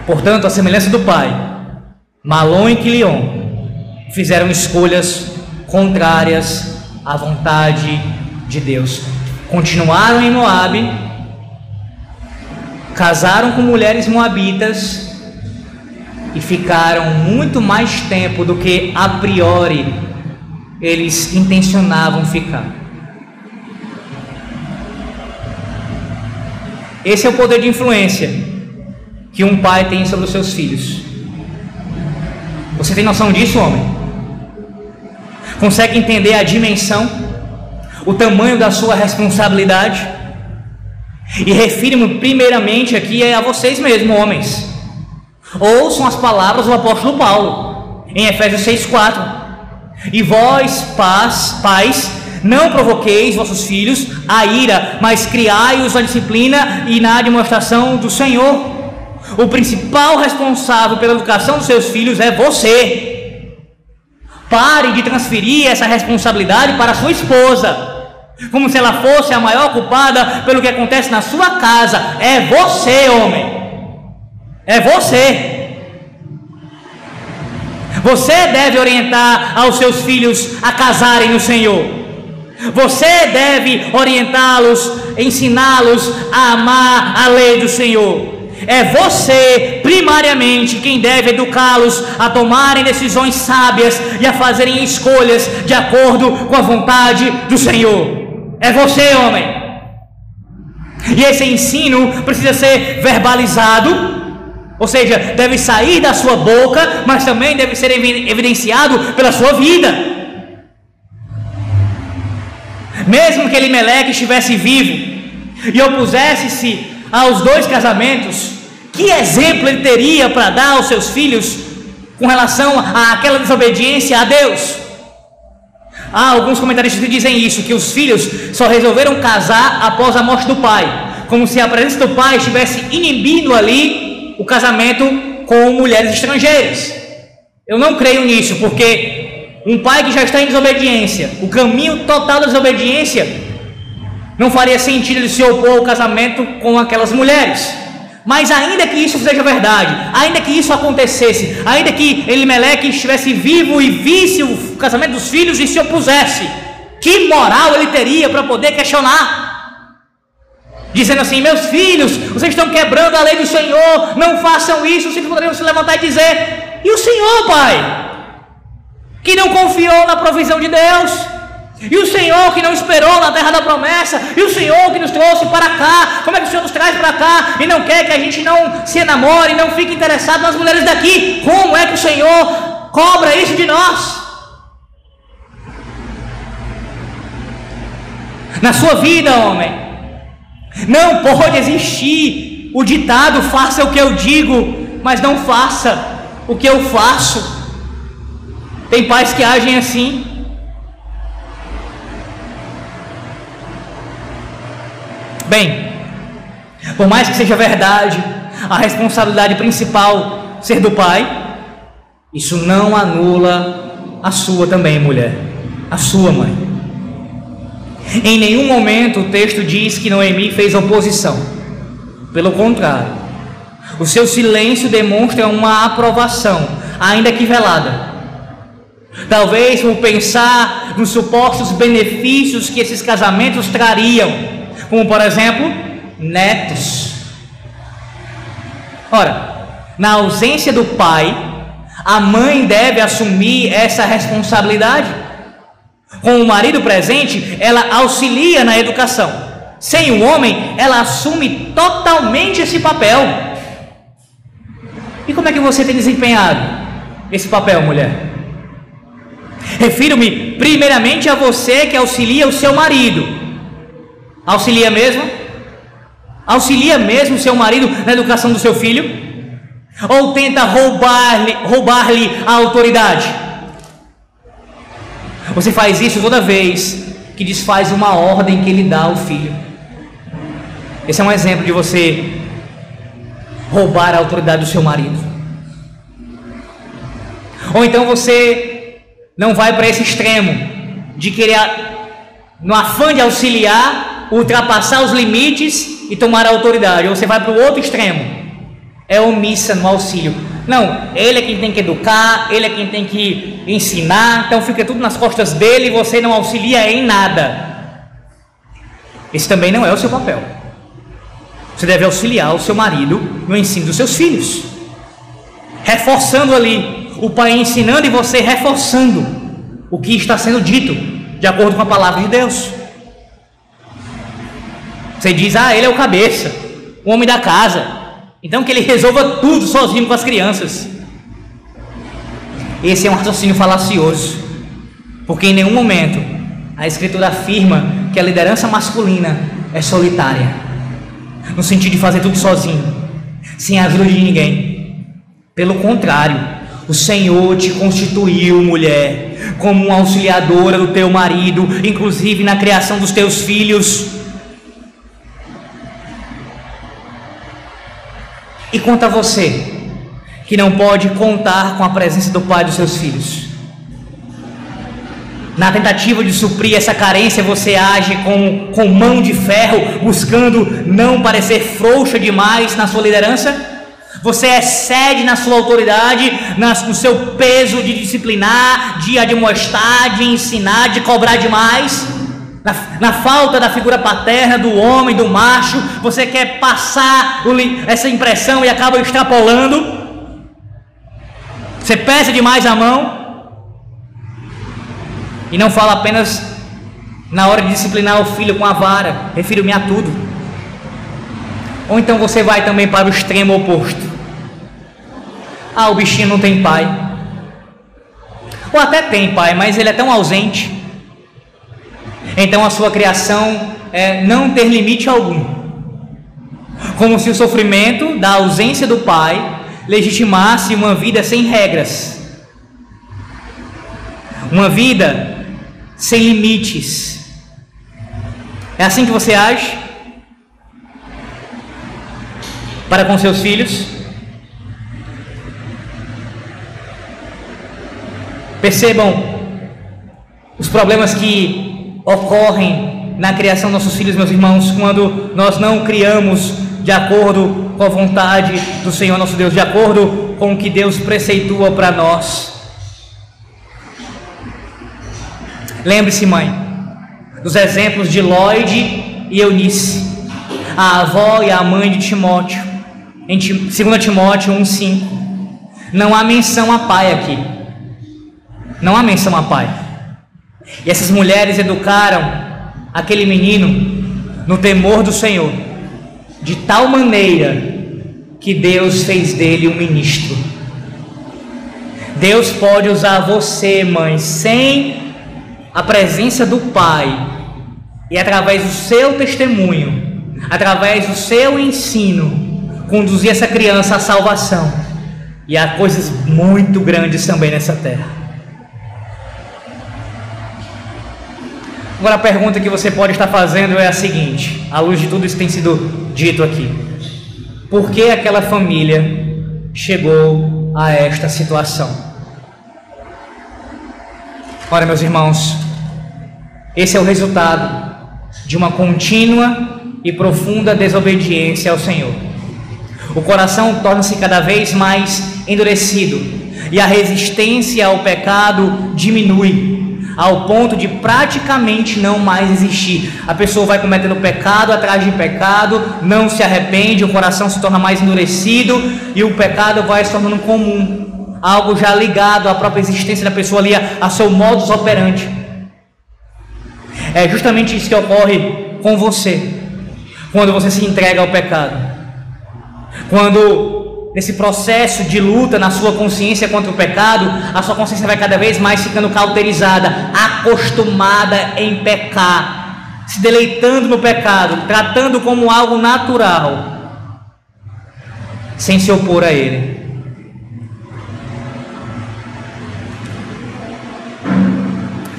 Speaker 1: Portanto, a semelhança do pai, Malon e Quilion fizeram escolhas contrárias à vontade de Deus. Continuaram em Moabe, casaram com mulheres moabitas e ficaram muito mais tempo do que a priori eles intencionavam ficar. Esse é o poder de influência que um pai tem sobre os seus filhos. Você tem noção disso, homem? Consegue entender a dimensão, o tamanho da sua responsabilidade? E refiro-me primeiramente aqui a vocês mesmos, homens. Ouçam as palavras do apóstolo Paulo, em Efésios 6,4. E vós, pais, pais, não provoqueis vossos filhos a ira, mas criai-os na disciplina e na demonstração do Senhor. O principal responsável pela educação dos seus filhos é você. Pare de transferir essa responsabilidade para sua esposa, como se ela fosse a maior culpada pelo que acontece na sua casa. É você, homem. É você. Você deve orientar aos seus filhos a casarem no Senhor. Você deve orientá-los, ensiná-los a amar a lei do Senhor. É você, primariamente, quem deve educá-los a tomarem decisões sábias e a fazerem escolhas de acordo com a vontade do Senhor. É você, homem. E esse ensino precisa ser verbalizado, ou seja, deve sair da sua boca, mas também deve ser evidenciado pela sua vida. Mesmo que Elimeleque estivesse vivo e opusesse-se aos dois casamentos, que exemplo ele teria para dar aos seus filhos com relação àquela desobediência a Deus? Há alguns comentaristas que dizem isso, que os filhos só resolveram casar após a morte do pai, como se a presença do pai estivesse inibindo ali o casamento com mulheres estrangeiras. Eu não creio nisso, porque um pai que já está em desobediência, o caminho total da desobediência, não faria sentido ele se opor ao casamento com aquelas mulheres. Mas ainda que isso seja verdade, ainda que isso acontecesse, ainda que Elimeleque estivesse vivo e visse o casamento dos filhos e se opusesse, que moral ele teria para poder questionar? Dizendo assim: Meus filhos, vocês estão quebrando a lei do Senhor, não façam isso. Vocês poderiam se levantar e dizer: E o Senhor, Pai? que não confiou na provisão de Deus, e o Senhor que não esperou na terra da promessa, e o Senhor que nos trouxe para cá. Como é que o Senhor nos traz para cá e não quer que a gente não se enamore e não fique interessado nas mulheres daqui? Como é que o Senhor cobra isso de nós? Na sua vida, homem, não pode existir o ditado: faça o que eu digo, mas não faça o que eu faço. Tem pais que agem assim. Bem, por mais que seja verdade a responsabilidade principal ser do pai, isso não anula a sua também, mulher, a sua mãe. Em nenhum momento o texto diz que Noemi fez oposição. Pelo contrário, o seu silêncio demonstra uma aprovação, ainda que velada, Talvez por pensar nos supostos benefícios que esses casamentos trariam, como por exemplo, netos. Ora, na ausência do pai, a mãe deve assumir essa responsabilidade. Com o marido presente, ela auxilia na educação. Sem o homem, ela assume totalmente esse papel. E como é que você tem desempenhado esse papel, mulher? Refiro-me primeiramente a você que auxilia o seu marido. Auxilia mesmo? Auxilia mesmo o seu marido na educação do seu filho? Ou tenta roubar-lhe roubar a autoridade? Você faz isso toda vez que desfaz uma ordem que ele dá ao filho. Esse é um exemplo de você roubar a autoridade do seu marido. Ou então você não vai para esse extremo de querer, no afã de auxiliar, ultrapassar os limites e tomar a autoridade. Ou você vai para o outro extremo é omissa no auxílio. Não, ele é quem tem que educar, ele é quem tem que ensinar, então fica tudo nas costas dele e você não auxilia em nada. Esse também não é o seu papel. Você deve auxiliar o seu marido no ensino dos seus filhos, reforçando ali, o pai ensinando e você reforçando o que está sendo dito, de acordo com a palavra de Deus. Você diz, ah, ele é o cabeça, o homem da casa, então que ele resolva tudo sozinho com as crianças. Esse é um raciocínio falacioso, porque em nenhum momento a Escritura afirma que a liderança masculina é solitária, no sentido de fazer tudo sozinho, sem a ajuda de ninguém. Pelo contrário, o Senhor te constituiu, mulher, como uma auxiliadora do teu marido, inclusive na criação dos teus filhos. E quanto a você, que não pode contar com a presença do Pai dos seus filhos? Na tentativa de suprir essa carência, você age com, com mão de ferro, buscando não parecer frouxa demais na sua liderança? Você excede na sua autoridade, no seu peso de disciplinar, de admoestar, de ensinar, de cobrar demais? Na, na, falta da figura paterna do homem, do macho, você quer passar o, essa impressão e acaba extrapolando. Você pesa demais a mão e não fala apenas na hora de disciplinar o filho com a vara, refiro-me a tudo. Ou então você vai também para o extremo oposto. Ah, o bichinho não tem pai. Ou até tem pai, mas ele é tão ausente então a sua criação é não ter limite algum. Como se o sofrimento da ausência do pai legitimasse uma vida sem regras, uma vida sem limites. É assim que você age para com seus filhos? Percebam os problemas que ocorrem na criação dos nossos filhos, meus irmãos, quando nós não criamos de acordo com a vontade do Senhor nosso Deus, de acordo com o que Deus preceitua para nós. Lembre-se, mãe, dos exemplos de Lloyd e Eunice, a avó e a mãe de Timóteo, em 2 Timóteo 1,5. Não há menção a pai aqui. Não há menção a pai. E essas mulheres educaram aquele menino no temor do Senhor, de tal maneira que Deus fez dele um ministro. Deus pode usar você, mãe, sem a presença do Pai, e através do seu testemunho, através do seu ensino, conduzir essa criança à salvação. E há coisas muito grandes também nessa terra. Agora a pergunta que você pode estar fazendo é a seguinte, à luz de tudo isso que tem sido dito aqui: por que aquela família chegou a esta situação? Ora, meus irmãos, esse é o resultado de uma contínua e profunda desobediência ao Senhor. O coração torna-se cada vez mais endurecido e a resistência ao pecado diminui ao ponto de praticamente não mais existir. A pessoa vai cometendo pecado atrás de pecado, não se arrepende, o coração se torna mais endurecido e o pecado vai se tornando comum, algo já ligado à própria existência da pessoa ali, a, seu modus operandi. É justamente isso que ocorre com você, quando você se entrega ao pecado. Quando nesse processo de luta na sua consciência contra o pecado, a sua consciência vai cada vez mais ficando cauterizada, acostumada em pecar, se deleitando no pecado, tratando como algo natural, sem se opor a ele.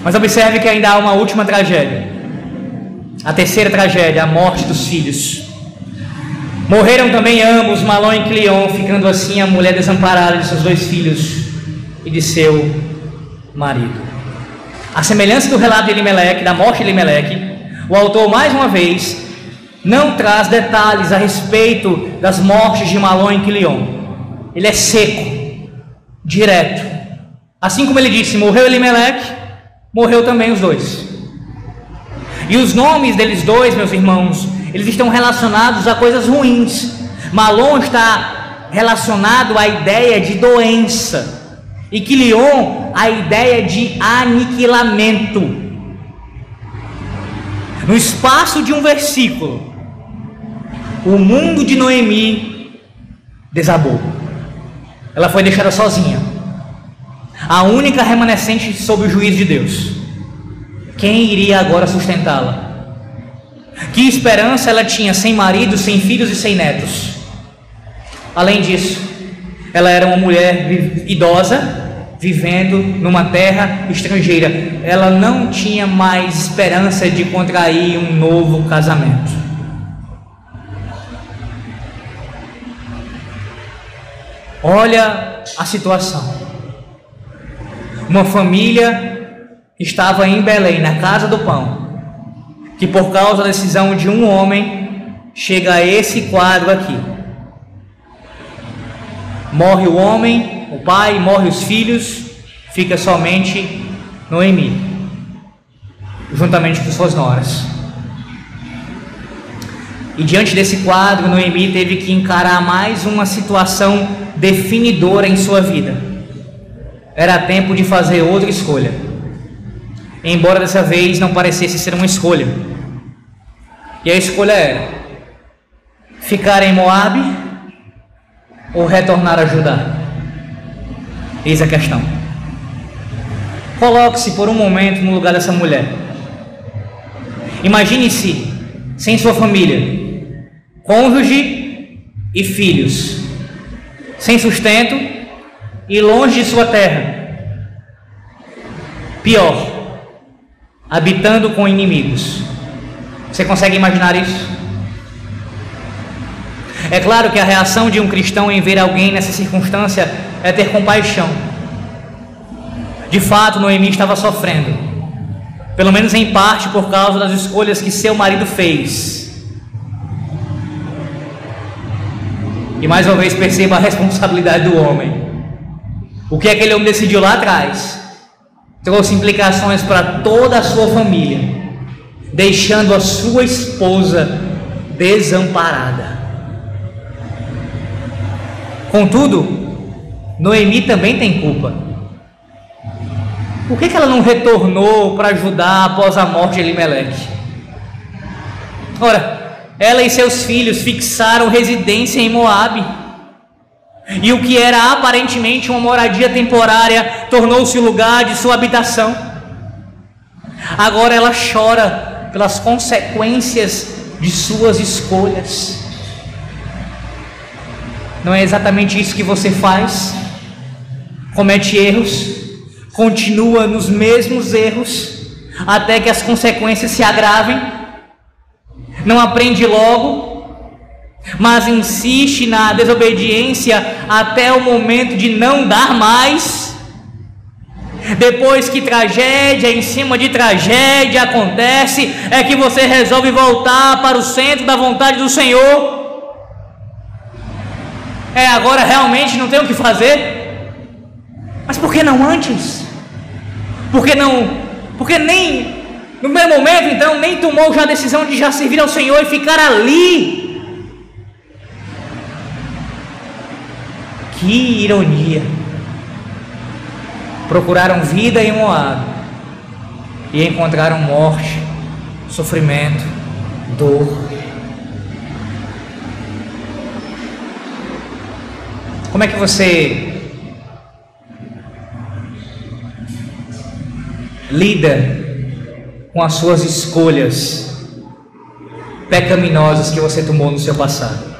Speaker 1: Mas observe que ainda há uma última tragédia. A terceira tragédia, a morte dos filhos. Morreram também ambos, Malon e Cleon, ficando assim a mulher desamparada de seus dois filhos e de seu marido. A semelhança do relato de Elimelec, da morte de Elimelec, o autor mais uma vez não traz detalhes a respeito das mortes de Malon e Cleon. Ele é seco, direto. Assim como ele disse, morreu Elimelec, morreu também os dois. E os nomes deles dois, meus irmãos, eles estão relacionados a coisas ruins. Malon está relacionado à ideia de doença. E Quilion à ideia de aniquilamento. No espaço de um versículo, o mundo de Noemi desabou. Ela foi deixada sozinha. A única remanescente sob o juízo de Deus. Quem iria agora sustentá-la? Que esperança ela tinha sem marido, sem filhos e sem netos? Além disso, ela era uma mulher idosa, vivendo numa terra estrangeira. Ela não tinha mais esperança de contrair um novo casamento. Olha a situação. Uma família estava em Belém, na casa do pão que por causa da decisão de um homem chega a esse quadro aqui. Morre o homem, o pai, morre os filhos, fica somente Noemi, juntamente com suas noras. E diante desse quadro, Noemi teve que encarar mais uma situação definidora em sua vida. Era tempo de fazer outra escolha embora dessa vez não parecesse ser uma escolha. E a escolha era ficar em Moabe ou retornar a Judá. Eis a questão. Coloque-se por um momento no lugar dessa mulher. Imagine-se sem sua família, cônjuge e filhos, sem sustento e longe de sua terra. Pior, habitando com inimigos. Você consegue imaginar isso? É claro que a reação de um cristão em ver alguém nessa circunstância é ter compaixão. De fato, Noemi estava sofrendo, pelo menos em parte por causa das escolhas que seu marido fez. E mais uma vez perceba a responsabilidade do homem. O que aquele homem decidiu lá atrás trouxe implicações para toda a sua família, deixando a sua esposa desamparada. Contudo, Noemi também tem culpa. Por que, que ela não retornou para ajudar após a morte de Elimelech? Ora, ela e seus filhos fixaram residência em Moabe. E o que era aparentemente uma moradia temporária tornou-se o lugar de sua habitação. Agora ela chora pelas consequências de suas escolhas. Não é exatamente isso que você faz? Comete erros, continua nos mesmos erros, até que as consequências se agravem. Não aprende logo, mas insiste na desobediência até o momento de não dar mais. Depois que tragédia em cima de tragédia acontece, é que você resolve voltar para o centro da vontade do Senhor. É, agora realmente não tem o que fazer. Mas por que não antes? Por que não? Porque nem no primeiro momento, então, nem tomou já a decisão de já servir ao Senhor e ficar ali Que ironia! Procuraram vida em Moab e encontraram morte, sofrimento, dor. Como é que você lida com as suas escolhas pecaminosas que você tomou no seu passado?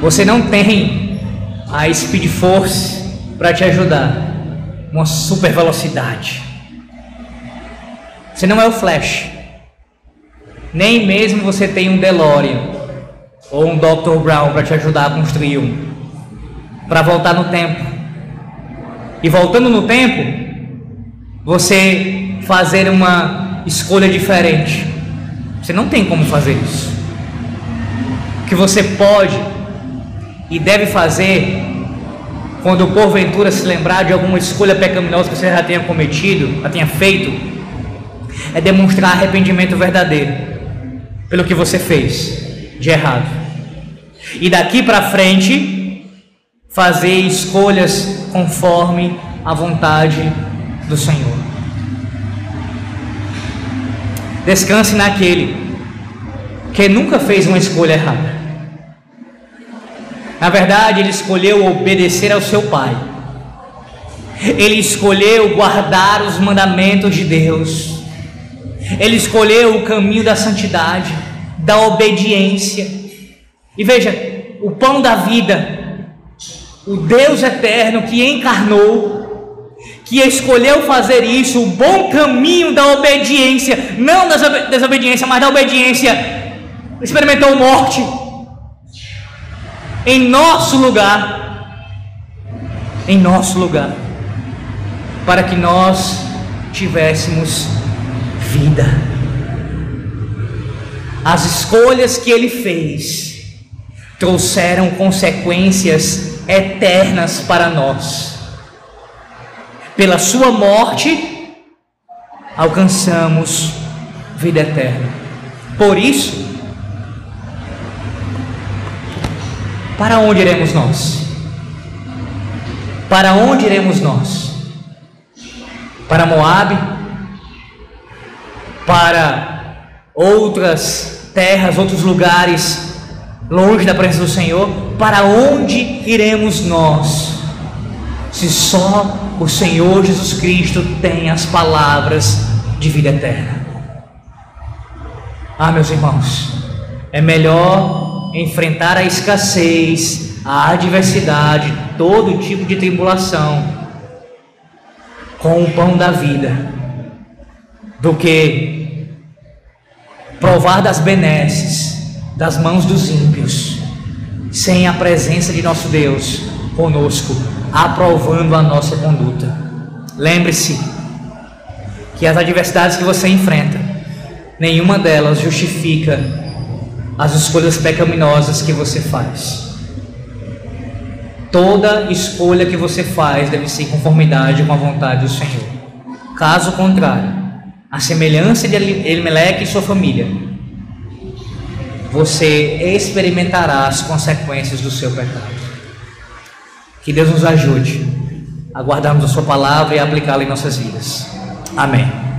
Speaker 1: Você não tem a Speed Force para te ajudar, uma super velocidade. Você não é o Flash. Nem mesmo você tem um DeLorean ou um Dr. Brown para te ajudar a construir um, para voltar no tempo. E voltando no tempo, você fazer uma escolha diferente. Você não tem como fazer isso. O que você pode e deve fazer quando porventura se lembrar de alguma escolha pecaminosa que você já tenha cometido, já tenha feito, é demonstrar arrependimento verdadeiro pelo que você fez de errado. E daqui para frente, fazer escolhas conforme a vontade do Senhor. Descanse naquele que nunca fez uma escolha errada. Na verdade, ele escolheu obedecer ao seu pai. Ele escolheu guardar os mandamentos de Deus. Ele escolheu o caminho da santidade, da obediência. E veja, o pão da vida, o Deus eterno que encarnou, que escolheu fazer isso, o bom caminho da obediência, não da desobediência, mas da obediência, experimentou morte em nosso lugar, em nosso lugar, para que nós tivéssemos vida. As escolhas que ele fez trouxeram consequências eternas para nós. Pela sua morte, alcançamos vida eterna. Por isso, Para onde iremos nós? Para onde iremos nós? Para Moabe? Para outras terras, outros lugares longe da presença do Senhor? Para onde iremos nós? Se só o Senhor Jesus Cristo tem as palavras de vida eterna. Ah, meus irmãos, é melhor enfrentar a escassez, a adversidade, todo tipo de tribulação com o pão da vida, do que provar das benesses das mãos dos ímpios, sem a presença de nosso Deus conosco, aprovando a nossa conduta. Lembre-se que as adversidades que você enfrenta, nenhuma delas justifica as escolhas pecaminosas que você faz. Toda escolha que você faz deve ser em conformidade com a vontade do Senhor. Caso contrário, a semelhança de Elimelec e sua família, você experimentará as consequências do seu pecado. Que Deus nos ajude a guardarmos a sua palavra e aplicá-la em nossas vidas. Amém.